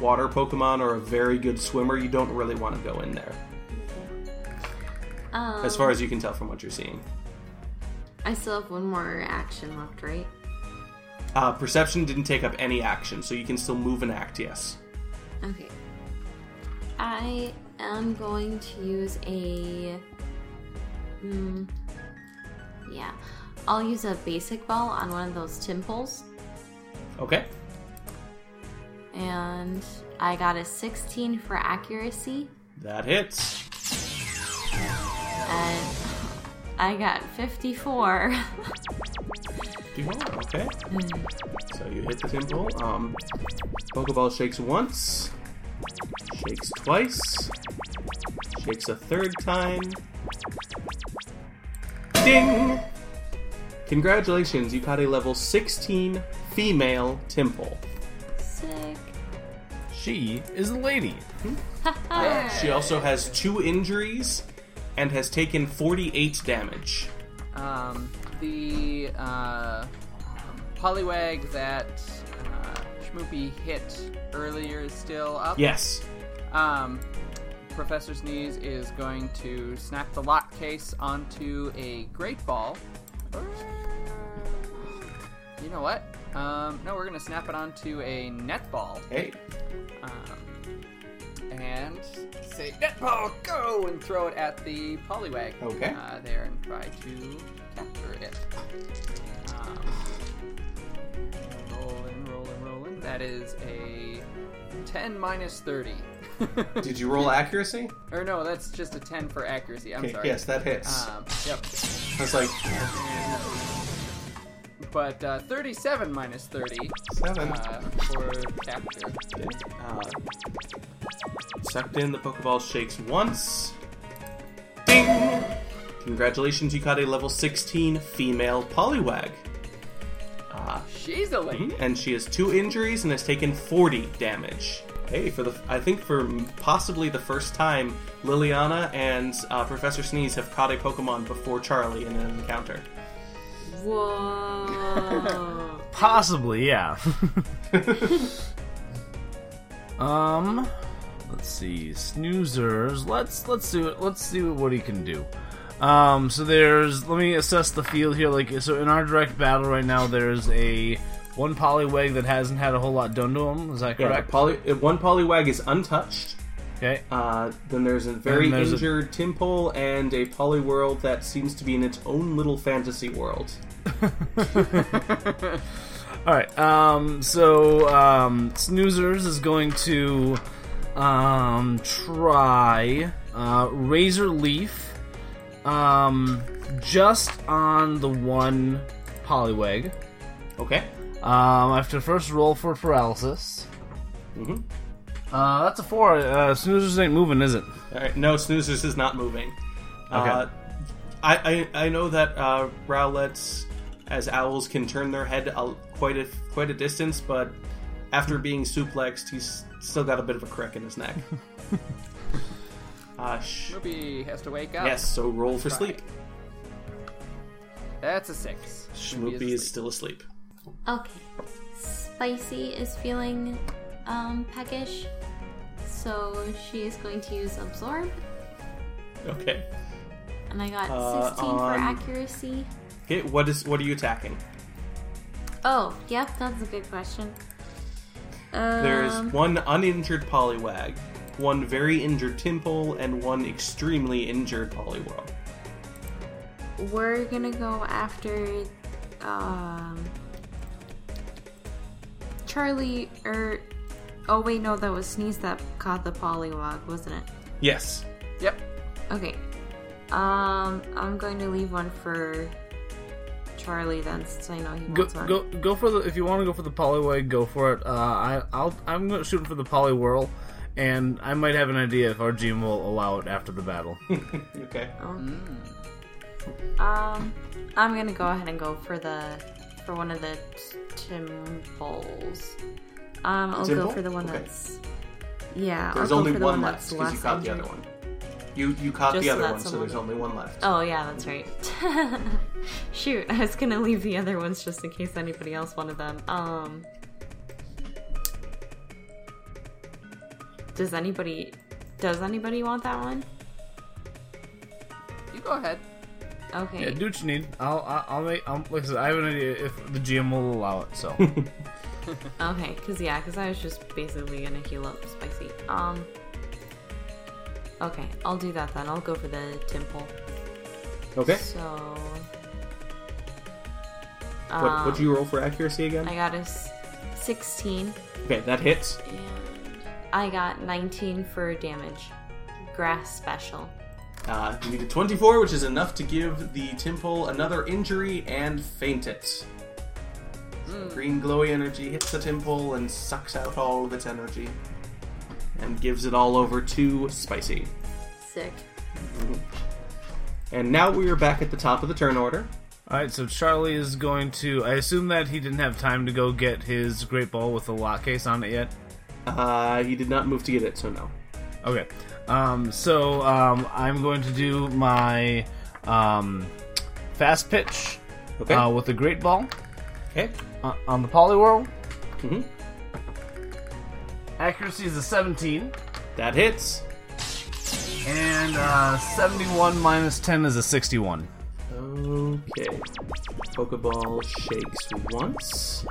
water Pokemon or a very good swimmer, you don't really want to go in there. Um, As far as you can tell from what you're seeing, I still have one more action left, right? uh, Perception didn't take up any action, so you can still move and act. Yes. Okay. I am going to use a. Hmm. Yeah. I'll use a basic ball on one of those Tympoles. Okay. And I got a 16 for accuracy. That hits. And I got 54. Okay. So you hit the Tympole. Um, Pokeball shakes once, shakes twice, shakes a third time. Ding! Congratulations, you caught a level 16 female Tympole. Sick. She is a lady. She also has two injuries and has taken 48 damage. Um, the uh, Poliwag that uh, Schmoopy hit earlier is still up. Yes. Um, Professor Sneeze is going to snap the lock case onto a Great Ball. You know what? Um, no, we're going to snap it onto a Netball. Hey. Um, and say, Netball, go! And throw it at the Poliwag. Okay. Uh, there and try to capture it. Um, rolling, rolling, rolling. That is a 10 minus 30. Did you roll accuracy? Or no, that's just a 10 for accuracy. I'm Okay, sorry. yes, that hits. Um, yep. I was like, But uh, 37 minus 30 seven. uh, for capture. Uh, sucked in, the Pokeball shakes once. Ding! Congratulations, you caught a level 16 female Poliwag. Uh, She's a lady. and she has two injuries and has taken 40 damage. Hey, for the I think for possibly the first time, Liliana and uh, Professor Sneeze have caught a Pokemon before Charlie in an encounter. Whoa. Possibly, yeah. Um, let's see, snoozers. Let's let's do it. Let's see what he can do. Um, so there's. Let me assess the field here. Like, so in our direct battle right now, there's a one Poliwag that hasn't had a whole lot done to him. Is that Yeah, correct? poly, uh, one Poliwag is untouched. Okay. Uh, then there's a very there's a- injured Tympole and a Poliwhirl that seems to be in its own little fantasy world. All right. Um. So, um, Snoozers is going to, um, try, uh, Razor Leaf, um, just on the one Poliwag. Okay. Um, I have to first roll for paralysis. Mm-hmm. Uh, that's a four. Uh, Snoozers ain't moving, is it? All right. No, Snoozers is not moving. Uh, Okay. I, I I know that uh, Rowlets as owls can turn their head a, quite a quite a distance, but after being suplexed, he's still got a bit of a crack in his neck. uh, sh- Schmoopy has to wake up. yes. So roll for Try. sleep. That's a six. Schmoopy is asleep. still asleep. Okay. Spicy is feeling um, peckish, so she is going to use absorb, Okay. and I got Uh, 16 for accuracy. Okay. What is what are you attacking? Oh, yep, that's a good question. There's Um, one uninjured Poliwag, one very injured Tympole, and one extremely injured Poliwhirl. we're gonna go after um, Charlie. Or oh wait, no, that was Sneeze that caught the Poliwag, wasn't it? Yes. Yep. Okay. Um, I'm going to leave one for Charlie then, since I know he Go, wants one. go, go for the. If you want to go for the Poliwag, go for it. Uh, I, I'll. I'm going to shoot for the Poliwhirl, and I might have an idea if our GM will allow it after the battle. Okay. Um, I'm gonna go ahead and go for the for one of the t- Tympoles. Um, I'll go for the one Okay. that's yeah. There's I'll go only for the one one left that's because you less caught the other one. You you caught Just the other one, so there's only one left. Oh yeah, that's right. Shoot, I was gonna leave the other ones just in case anybody else wanted them. Um, does anybody does anybody want that one? You go ahead. Okay. yeah, do what you need. I'll. I'll, I'll make. I'll, like I said, I have an idea if the GM will allow it. So. Okay, cause yeah, cause I was just basically gonna heal up spicy. Um. Okay, I'll do that then. I'll go for the Tympole. Okay. So. What Um, what'd you roll for accuracy again? I got a s- 16 Okay, that hits. and I got 19 for damage. Grass special. Uh, you needed 24, which is enough to give the Tympole another injury and faint it. So green glowy energy hits the Tympole and sucks out all of its energy. And gives it all over to Spicy. Sick. And now we are back at the top of the turn order. All right, so Charlie is going to. I assume that he didn't have time to go get his great ball with the lock case on it yet. Uh, he did not move to get it, so no. Okay. Um, so um, I'm going to do my um, fast pitch Okay. uh, with the great ball okay. uh, on the Poliwhirl. hmm Accuracy is a 17, That hits. and uh, 71 minus 10 is a 61. Okay. Pokeball shakes once.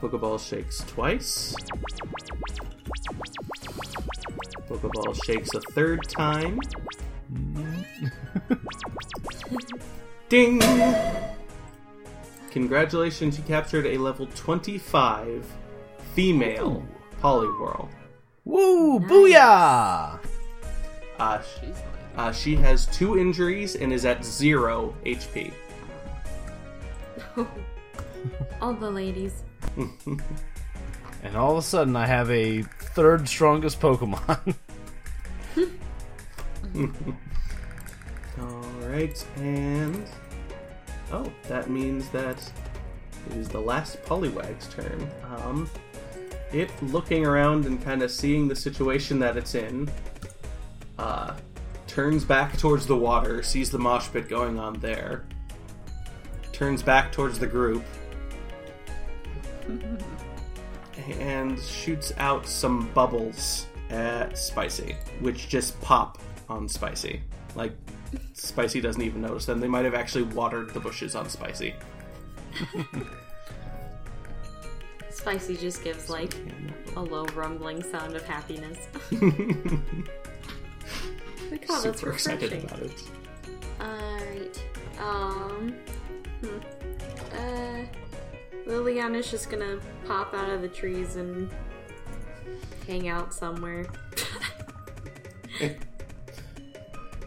Pokeball shakes twice. Pokeball shakes a third time. Ding! Congratulations, you captured a level 25 female Poliwhirl. Woo! Booyah! Uh, sh- uh, she has two injuries and is at zero HP. All the ladies. And all of a sudden, I have a third strongest Pokemon. Alright, and. Oh, that means that it is the last Poliwag's turn. Um, it looking around and kind of seeing the situation that it's in, uh, turns back towards the water, sees the mosh pit going on there, turns back towards the group, and shoots out some bubbles at Spicy, which just pop on Spicy. Like, Spicy doesn't even notice them. They might have actually watered the bushes on Spicy. Spicy just gives like a low rumbling sound of happiness. like, oh, that's Super excited about it. Alright. Um. Hmm. Uh. Liliana's just gonna pop out of the trees and hang out somewhere.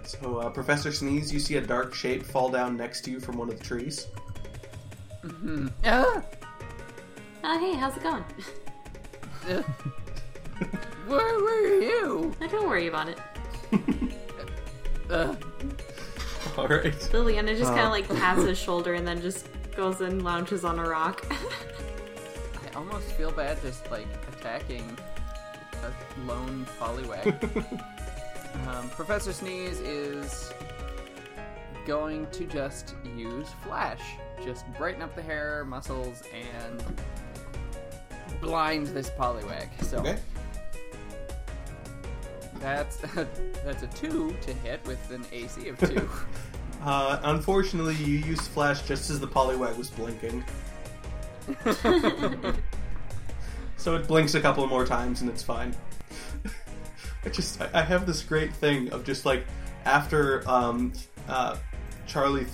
So, uh, Professor Sneeze, you see a dark shape fall down next to you from one of the trees. Mm hmm. Ah! Oh, hey, how's it going? Uh, Where were you? Oh, don't worry about it. Uh, All right. Liliana just kind of like pats his shoulder and then just goes and lounges on a rock. I almost feel bad just like attacking a lone Poliwag. Um, Professor Sneeze is going to just use Flash. Just brighten up the hair, muscles, and blind this Poliwag. So Okay. that's that's a two to hit with an AC of two. Uh, unfortunately, you used flash just as the Poliwag was blinking. so it blinks a couple more times and it's fine. I just I have this great thing of just like after um, uh, Charlie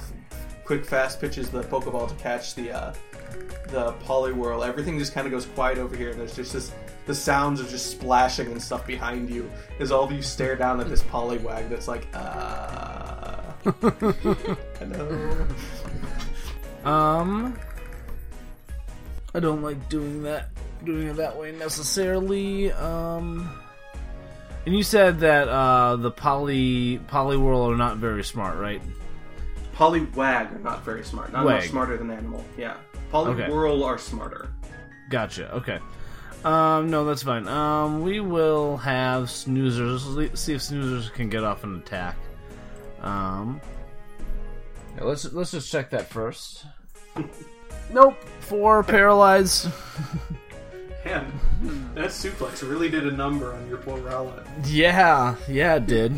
quick fast pitches the Pokeball to catch the uh, the Poliwhirl, everything just kind of goes quiet over here. And there's just this the sounds of just splashing and stuff behind you as all of you stare down at this Poliwag that's like uh hello. Um, I don't like doing that, doing it that way necessarily. Um, and you said that uh, the poly Poliwhirl are not very smart, right? Poliwag are not very smart. Not much smarter than animal. Yeah. Poliwhirl are smarter. Gotcha. Okay. Um, no, that's fine. Um, we will have snoozers. Let's see if snoozers can get off an attack. Um, yeah, let's let's just check that first. nope. Four paralyzed. Man, that suplex really did a number on your poor Rowlet. yeah, yeah, it did.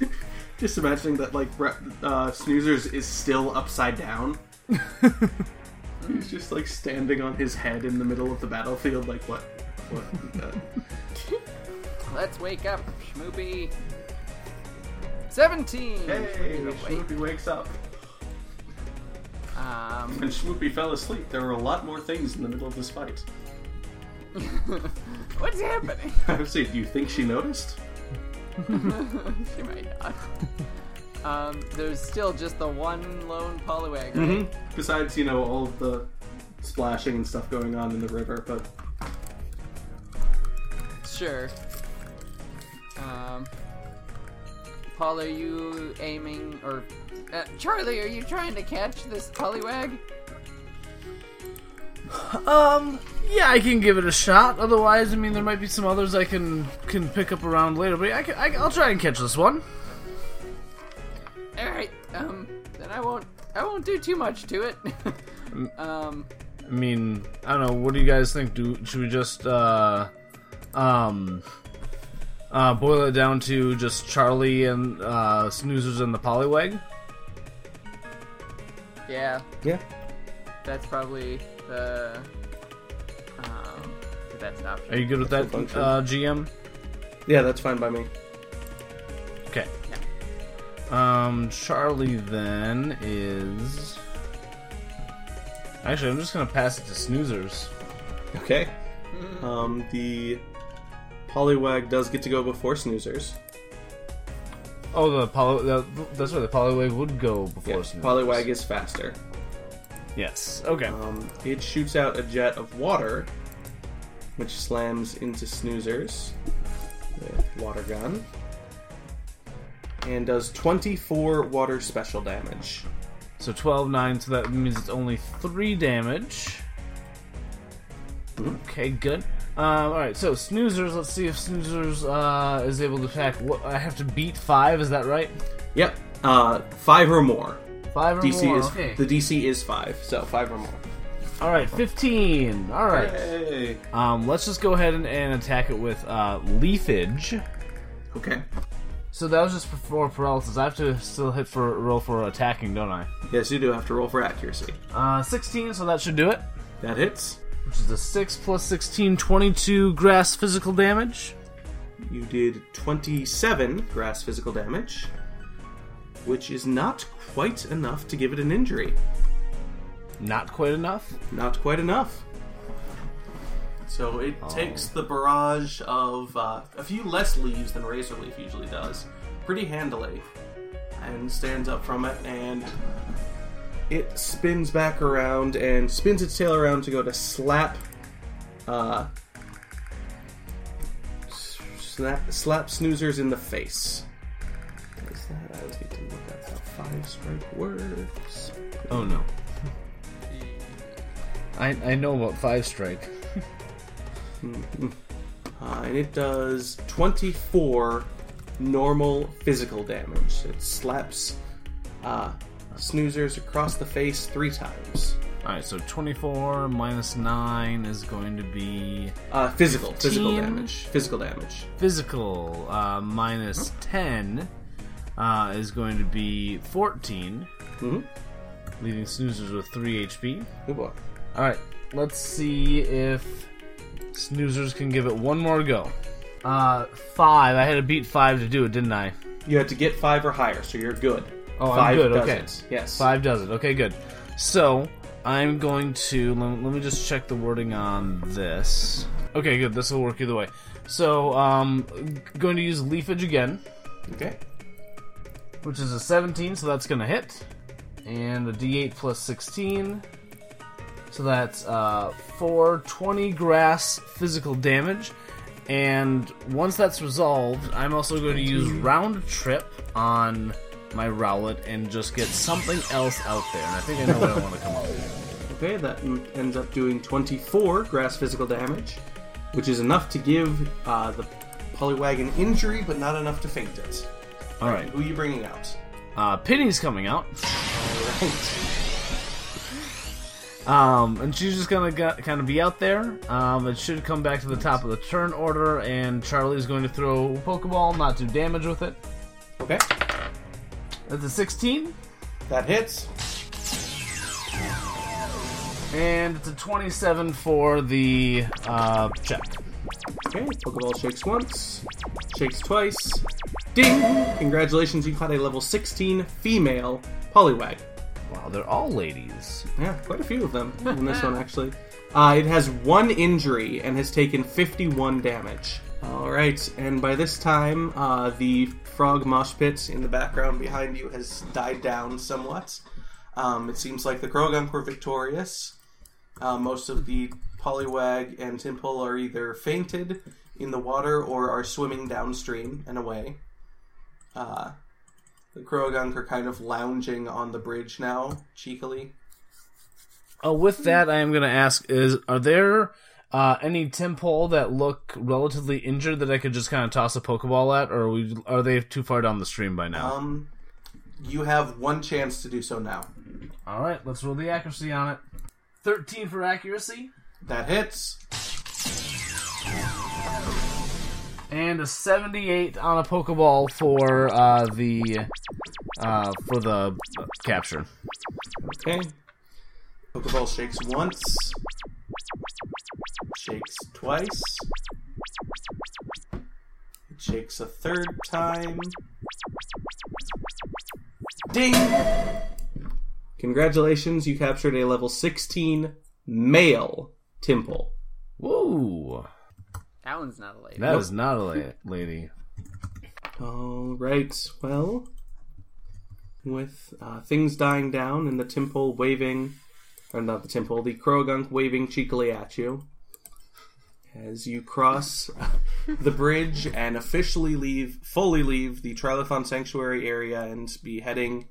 Just imagining that, like, uh, Snoozers is still upside down. He's just, like, standing on his head in the middle of the battlefield, like, what? What? Uh, Let's wake up, Schmoopy. Seventeen. hey, Wait. Schmoopy wakes up. Um, When Schmoopy fell asleep, there were a lot more things in the middle of this fight. what's happening? I would say, do you think she noticed? she might not. Um, there's still just the one lone Poliwag, right? Mm-hmm. Besides, you know, all of the splashing and stuff going on in the river, but Sure. Um, Paul, are you aiming, or uh, Charlie, are you trying to catch this Poliwag? Um, yeah, I can give it a shot. Otherwise, I mean, there might be some others I can can pick up around later. But I can, I, I'll try and catch this one. All right. Um, then I won't. I won't do too much to it. um, I mean, I don't know. What do you guys think? Do should we just uh, um, uh, boil it down to just Charlie and uh, Snoozers and the Poliwag? yeah, yeah. that's probably the um the best option. Are you good with that, function. uh, GM? Yeah, that's fine by me. Okay. Um, Charlie then is. Actually, I'm just gonna pass it to Snoozers. Okay. Um, the Poliwag does get to go before Snoozers. Oh, the poly. The, that's where The Poliwag would go before Yeah, Snoozers. Poliwag is faster. Yes. Okay. Um, it shoots out a jet of water, which slams into Snoozers with water gun, and does 24 water special damage. So 12, 9, so that means it's only 3 damage. Okay, good. Um, Alright, so Snoozers, let's see if Snoozers uh, is able to attack. What, I have to beat 5, is that right? Yep. Uh, five or more. 5 or DC more, is okay. the DC is five, so five or more. All right, 15. All right. Hey. Um, let's just go ahead and, and attack it with uh, leafage. Okay. So that was just for paralysis. I have to still hit for roll for attacking, don't I? Yes, you do have to roll for accuracy. Uh, 16, so that should do it. That hits. Which is a 6 plus 16, 22 grass physical damage. You did 27 grass physical damage, which is not quite enough to give it an injury. Not quite enough. Not quite enough. So it Oh. takes the barrage of uh, a few less leaves than Razor Leaf usually does, pretty handily, and stands up from it, and it spins back around and spins its tail around to go to slap, uh, slap, slap snoozers in the face. What is that? I always five strike works. Oh no. I, I know about 5 strike. Uh, and it does 24 normal physical damage. It slaps uh, snoozers across the face three times. Alright, so 24 minus 9 is going to be Uh, physical, physical damage, physical damage. physical. Uh, minus 10 uh, is going to be 14, Mm-hmm. leaving snoozers with 3 HP. Oh boy. Alright, let's see if snoozers can give it one more go. Uh, 5. I had to beat 5 to do it, didn't I? You had to get five or higher, so you're good. Oh, I'm good, does okay. it. Yes. Five does it. Okay, good. So I'm going to let, let me just check the wording on this. Okay, good. This will work either way. So um, going to use leafage again, Okay. Which is a 17, so that's going to hit, and a D8 plus 16. So that's uh, 420 grass physical damage. And once that's resolved, I'm also going to use round trip on my Rowlet and just get something else out there. And I think I know what I want to come up with. Okay, that ends up doing 24 grass physical damage, which is enough to give uh, the Poliwag an injury, but not enough to faint it. All right. Who are you bringing out? Uh, Penny's coming out. Right. Um, and she's just gonna get, kind of be out there. Um, it should come back to the top of the turn order, and Charlie's going to throw a Pokeball, not do damage with it. Okay, That's a 16, that hits. and it's a 27 for the uh, check. Okay, Pokeball shakes once, shakes twice. Ding! Congratulations, you caught a level 16 female Poliwag. Wow, they're all ladies. Yeah, quite a few of them in this one, actually. Uh, it has one injury and has taken 51 damage. Alright, and by this time, uh, the frog mosh pit in the background behind you has died down somewhat. Um, it seems like the Croagunk were victorious. Uh, most of the Poliwag and Tympole are either fainted in the water or are swimming downstream and away. Uh, the Croagunk are kind of lounging on the bridge now, cheekily. Uh, with that, I am going to ask: Is are there uh, any Tympole that look relatively injured that I could just kind of toss a Pokeball at, or are, we, are they too far down the stream by now? Um, you have one chance to do so now. All right, let's roll the accuracy on it. Thirteen for accuracy, That hits. And a seventy-eight on a Pokeball for uh, the uh, for the capture. Okay. Pokeball shakes once. Shakes twice. It shakes a third time. Ding! Congratulations, you captured a level 16 male Tympole. Woo! That one's not a lady. That is not a la- lady. Alright, well, with uh, things dying down and the Tympole waving, or not the Tympole, the Croagunk waving cheekily at you, as you cross the bridge and officially leave, fully leave the Trilithon Sanctuary area and be heading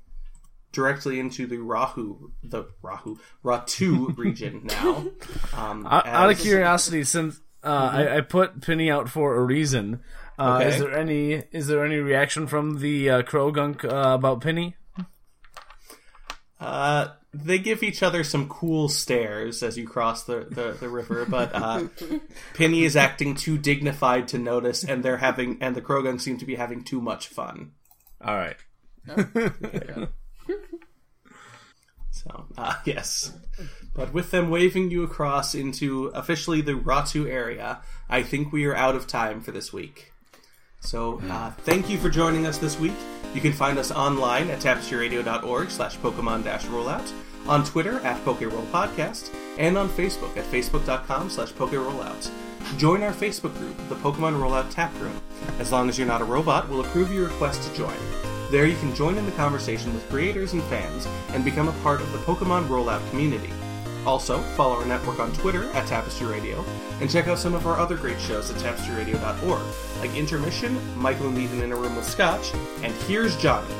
directly into the Rahu, the Rahu, Ratu region now. Um, Out, out of curiosity, since uh, I, I put Penny out for a reason, uh, Okay. is there any is there any reaction from the uh, Croagunk uh, about Penny? Uh, they give each other some cool stares as you cross the, the, the river, but uh, Penny is acting too dignified to notice, and they're having and the Croagunk seem to be having too much fun. All right. So, uh, yes. But with them waving you across into officially the Ratu area, I think we are out of time for this week. So, uh, thank you for joining us this week. You can find us online at tapestryradio.org slash Pokemon rollout, on Twitter at PokeRoll Podcast, and on Facebook at facebook.com slash PokeRollout. Join our Facebook group, the Pokemon Rollout Tap Room. As long as you're not a robot, we'll approve your request to join. There you can join in the conversation with creators and fans and become a part of the Pokemon Rollout community. Also, follow our network on Twitter at Tapestry Radio, and check out some of our other great shows at tapestryradio.org, like Intermission, Michael and Ethan in a Room with Scotch, and Here's Johnny.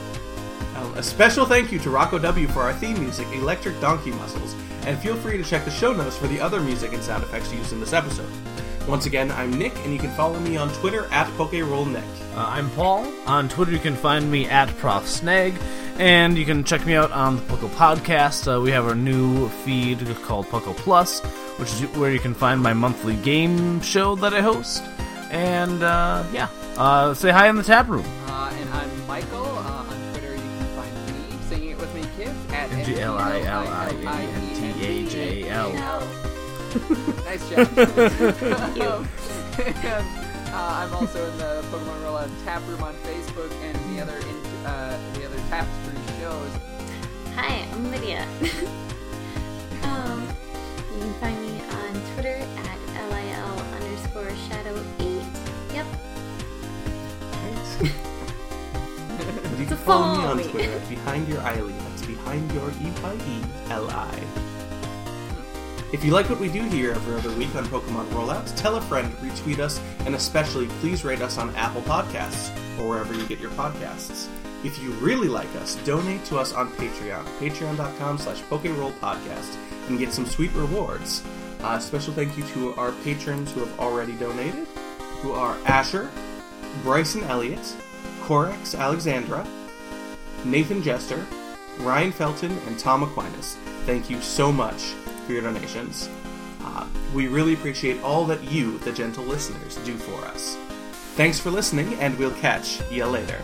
Um, a special thank you to Rocco W for our theme music, Electric Donkey Muscles, and feel free to check the show notes for the other music and sound effects used in this episode. Once again, I'm Nick, and you can follow me on Twitter at PokeRollNick. Uh, I'm Paul. On Twitter, you can find me at ProfSnag, and you can check me out on the Poco Podcast. Uh, we have our new feed called Poco Plus, which is where you can find my monthly game show that I host. And uh, yeah, uh, say hi in the tap room. Uh, and I'm Michael. Uh, on Twitter, you can find me singing it with me, kids at M G L I L I A N T A J L. Nice job. Um, and, uh, I'm also in the Pokemon Rollout Tap Room on Facebook and the other in, uh, the other Tapestry shows. Hi, I'm Lydia. um, you can find me on Twitter at lil underscore shadow eight. Yep. You can follow me on Twitter at Behind Your Eily. That's Behind Your E Y E L I. If you like what we do here every other week on Pokemon Rollouts, tell a friend, retweet us, and especially please rate us on Apple Podcasts or wherever you get your podcasts. If you really like us, donate to us on Patreon, patreon.com slash Podcast, and get some sweet rewards. Uh, special thank you to our patrons who have already donated, who are Asher, Bryson Elliott, Corex Alexandra, Nathan Jester, Ryan Felton, and Tom Aquinas. Thank you so much for your donations. Uh, we really appreciate all that you, the gentle listeners, do for us. Thanks for listening, and we'll catch ya later.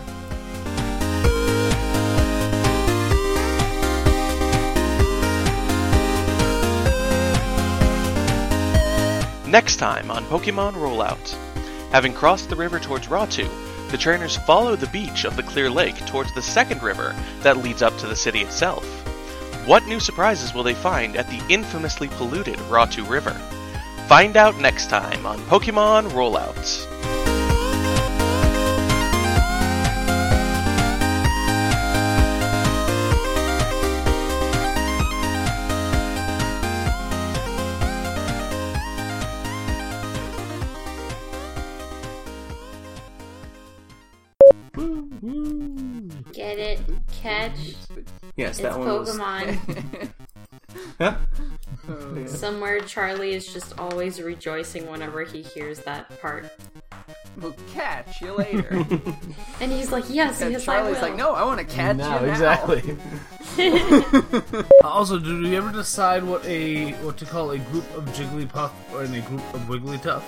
Next time on Pokemon Rollout. Having crossed the river towards Ratu, the trainers follow the beach of the Clear Lake towards the second river that leads up to the city itself. What new surprises will they find at the infamously polluted Ratu River? Find out next time on Pokemon Rollout. Catch? Yes, It's that one was. Pokemon. Huh? Somewhere Charlie is just always rejoicing whenever he hears that part. We'll catch you later. And he's like, yes, and yes, Charlie's I will. like, no, I want to catch No, you now. exactly. also, did we ever decide what a what to call a group of Jigglypuff or in a group of Wigglytuff?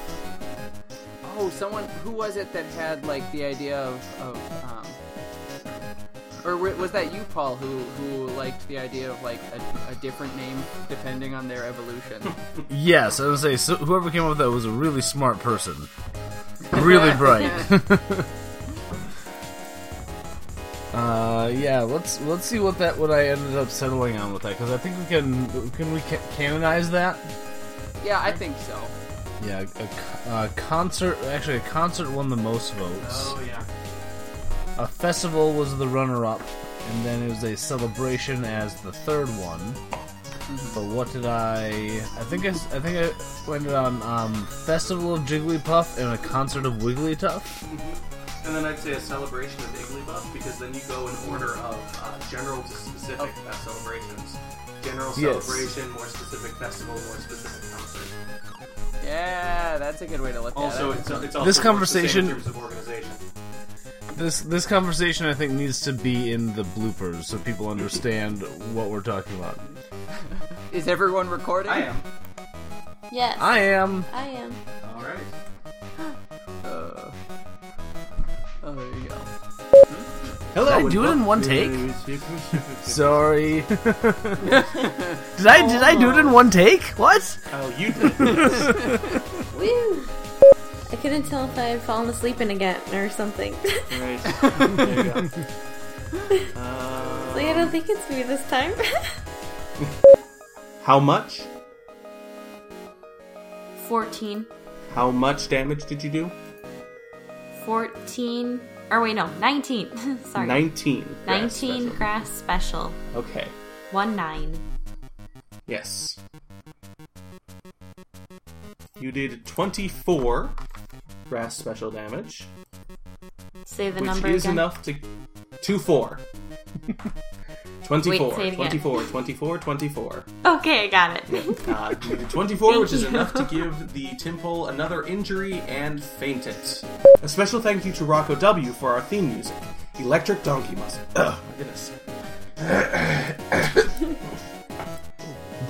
Oh, someone who was it that had like the idea of, of um, or was that you, Paul, who who liked the idea of like a, a different name depending on their evolution? Yes, I would say so whoever came up with that was a really smart person, really bright. uh, yeah, let's let's see what that what I ended up settling on with that because I think we can can we ca- canonize that. yeah, I think so. Yeah, a, a concert actually a concert won the most votes. Oh yeah. A festival was the runner-up, and then it was a celebration as the third one. But what did I? I think I, s- I think I landed on um, Festival of Jigglypuff and a concert of Wigglytuff. And then I'd say a celebration of Igglybuff because then you go in order of uh, general to specific uh, celebrations. General Yes. celebration, more specific festival, more specific concert. Yeah, that's a good way to look Also, at it. it's, it's also This works the same conversation- This this conversation I think needs to be in the bloopers so people understand what we're talking about. Is everyone recording? I am. Yes. I am. I am. All right. Uh, oh, there you go. Hello. Did I do it in one take? Sorry. did I did I do it in one take? What? Oh, you did. Woo! I couldn't tell if I had fallen asleep in again or something. right. There you go. Like, I don't think it's me this time. how much? 14. How much damage did you do? 14. Or wait, no, 19. Sorry. 19. grass 19 special. grass special. Okay. 1 9. Yes. You did 24 grass special damage, Say the which number is again. enough to. 2 4. 24, Wait, say it again. 24, 24, 24. Okay, I got it. Uh, you did 24, which is you. enough to give the Tympole another injury and faint it. A special thank you to Rocco W for our theme music, Electric Donkey Muscle. Oh my goodness.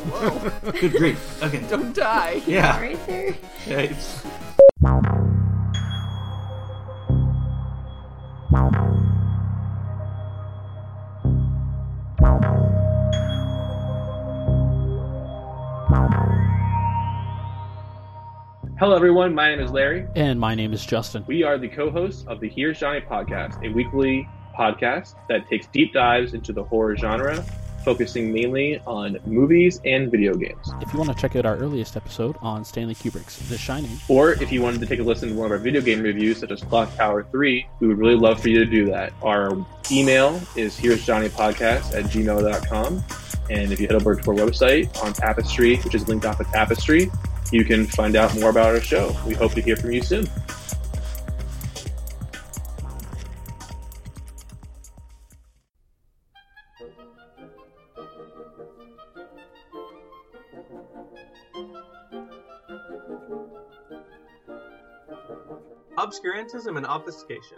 Whoa. Good grief. Okay. Don't die. Yeah. right there. Okay. Hello, everyone. My name is Larry. And my name is Justin. We are the co hosts of the Here's Johnny podcast, a weekly podcast that takes deep dives into the horror genre, focusing mainly on movies and video games. If you want to check out our earliest episode on Stanley Kubrick's The Shining, Or if you wanted to take a listen to one of our video game reviews, such as Clock Tower 3, we would really love for you to do that. Our email is here's Johnny Podcast at gmail.com. And if you head over to our website on Tapestry, which is linked off of Tapestry, you can find out more about our show. We hope to hear from you soon. Obscurantism and obfuscation.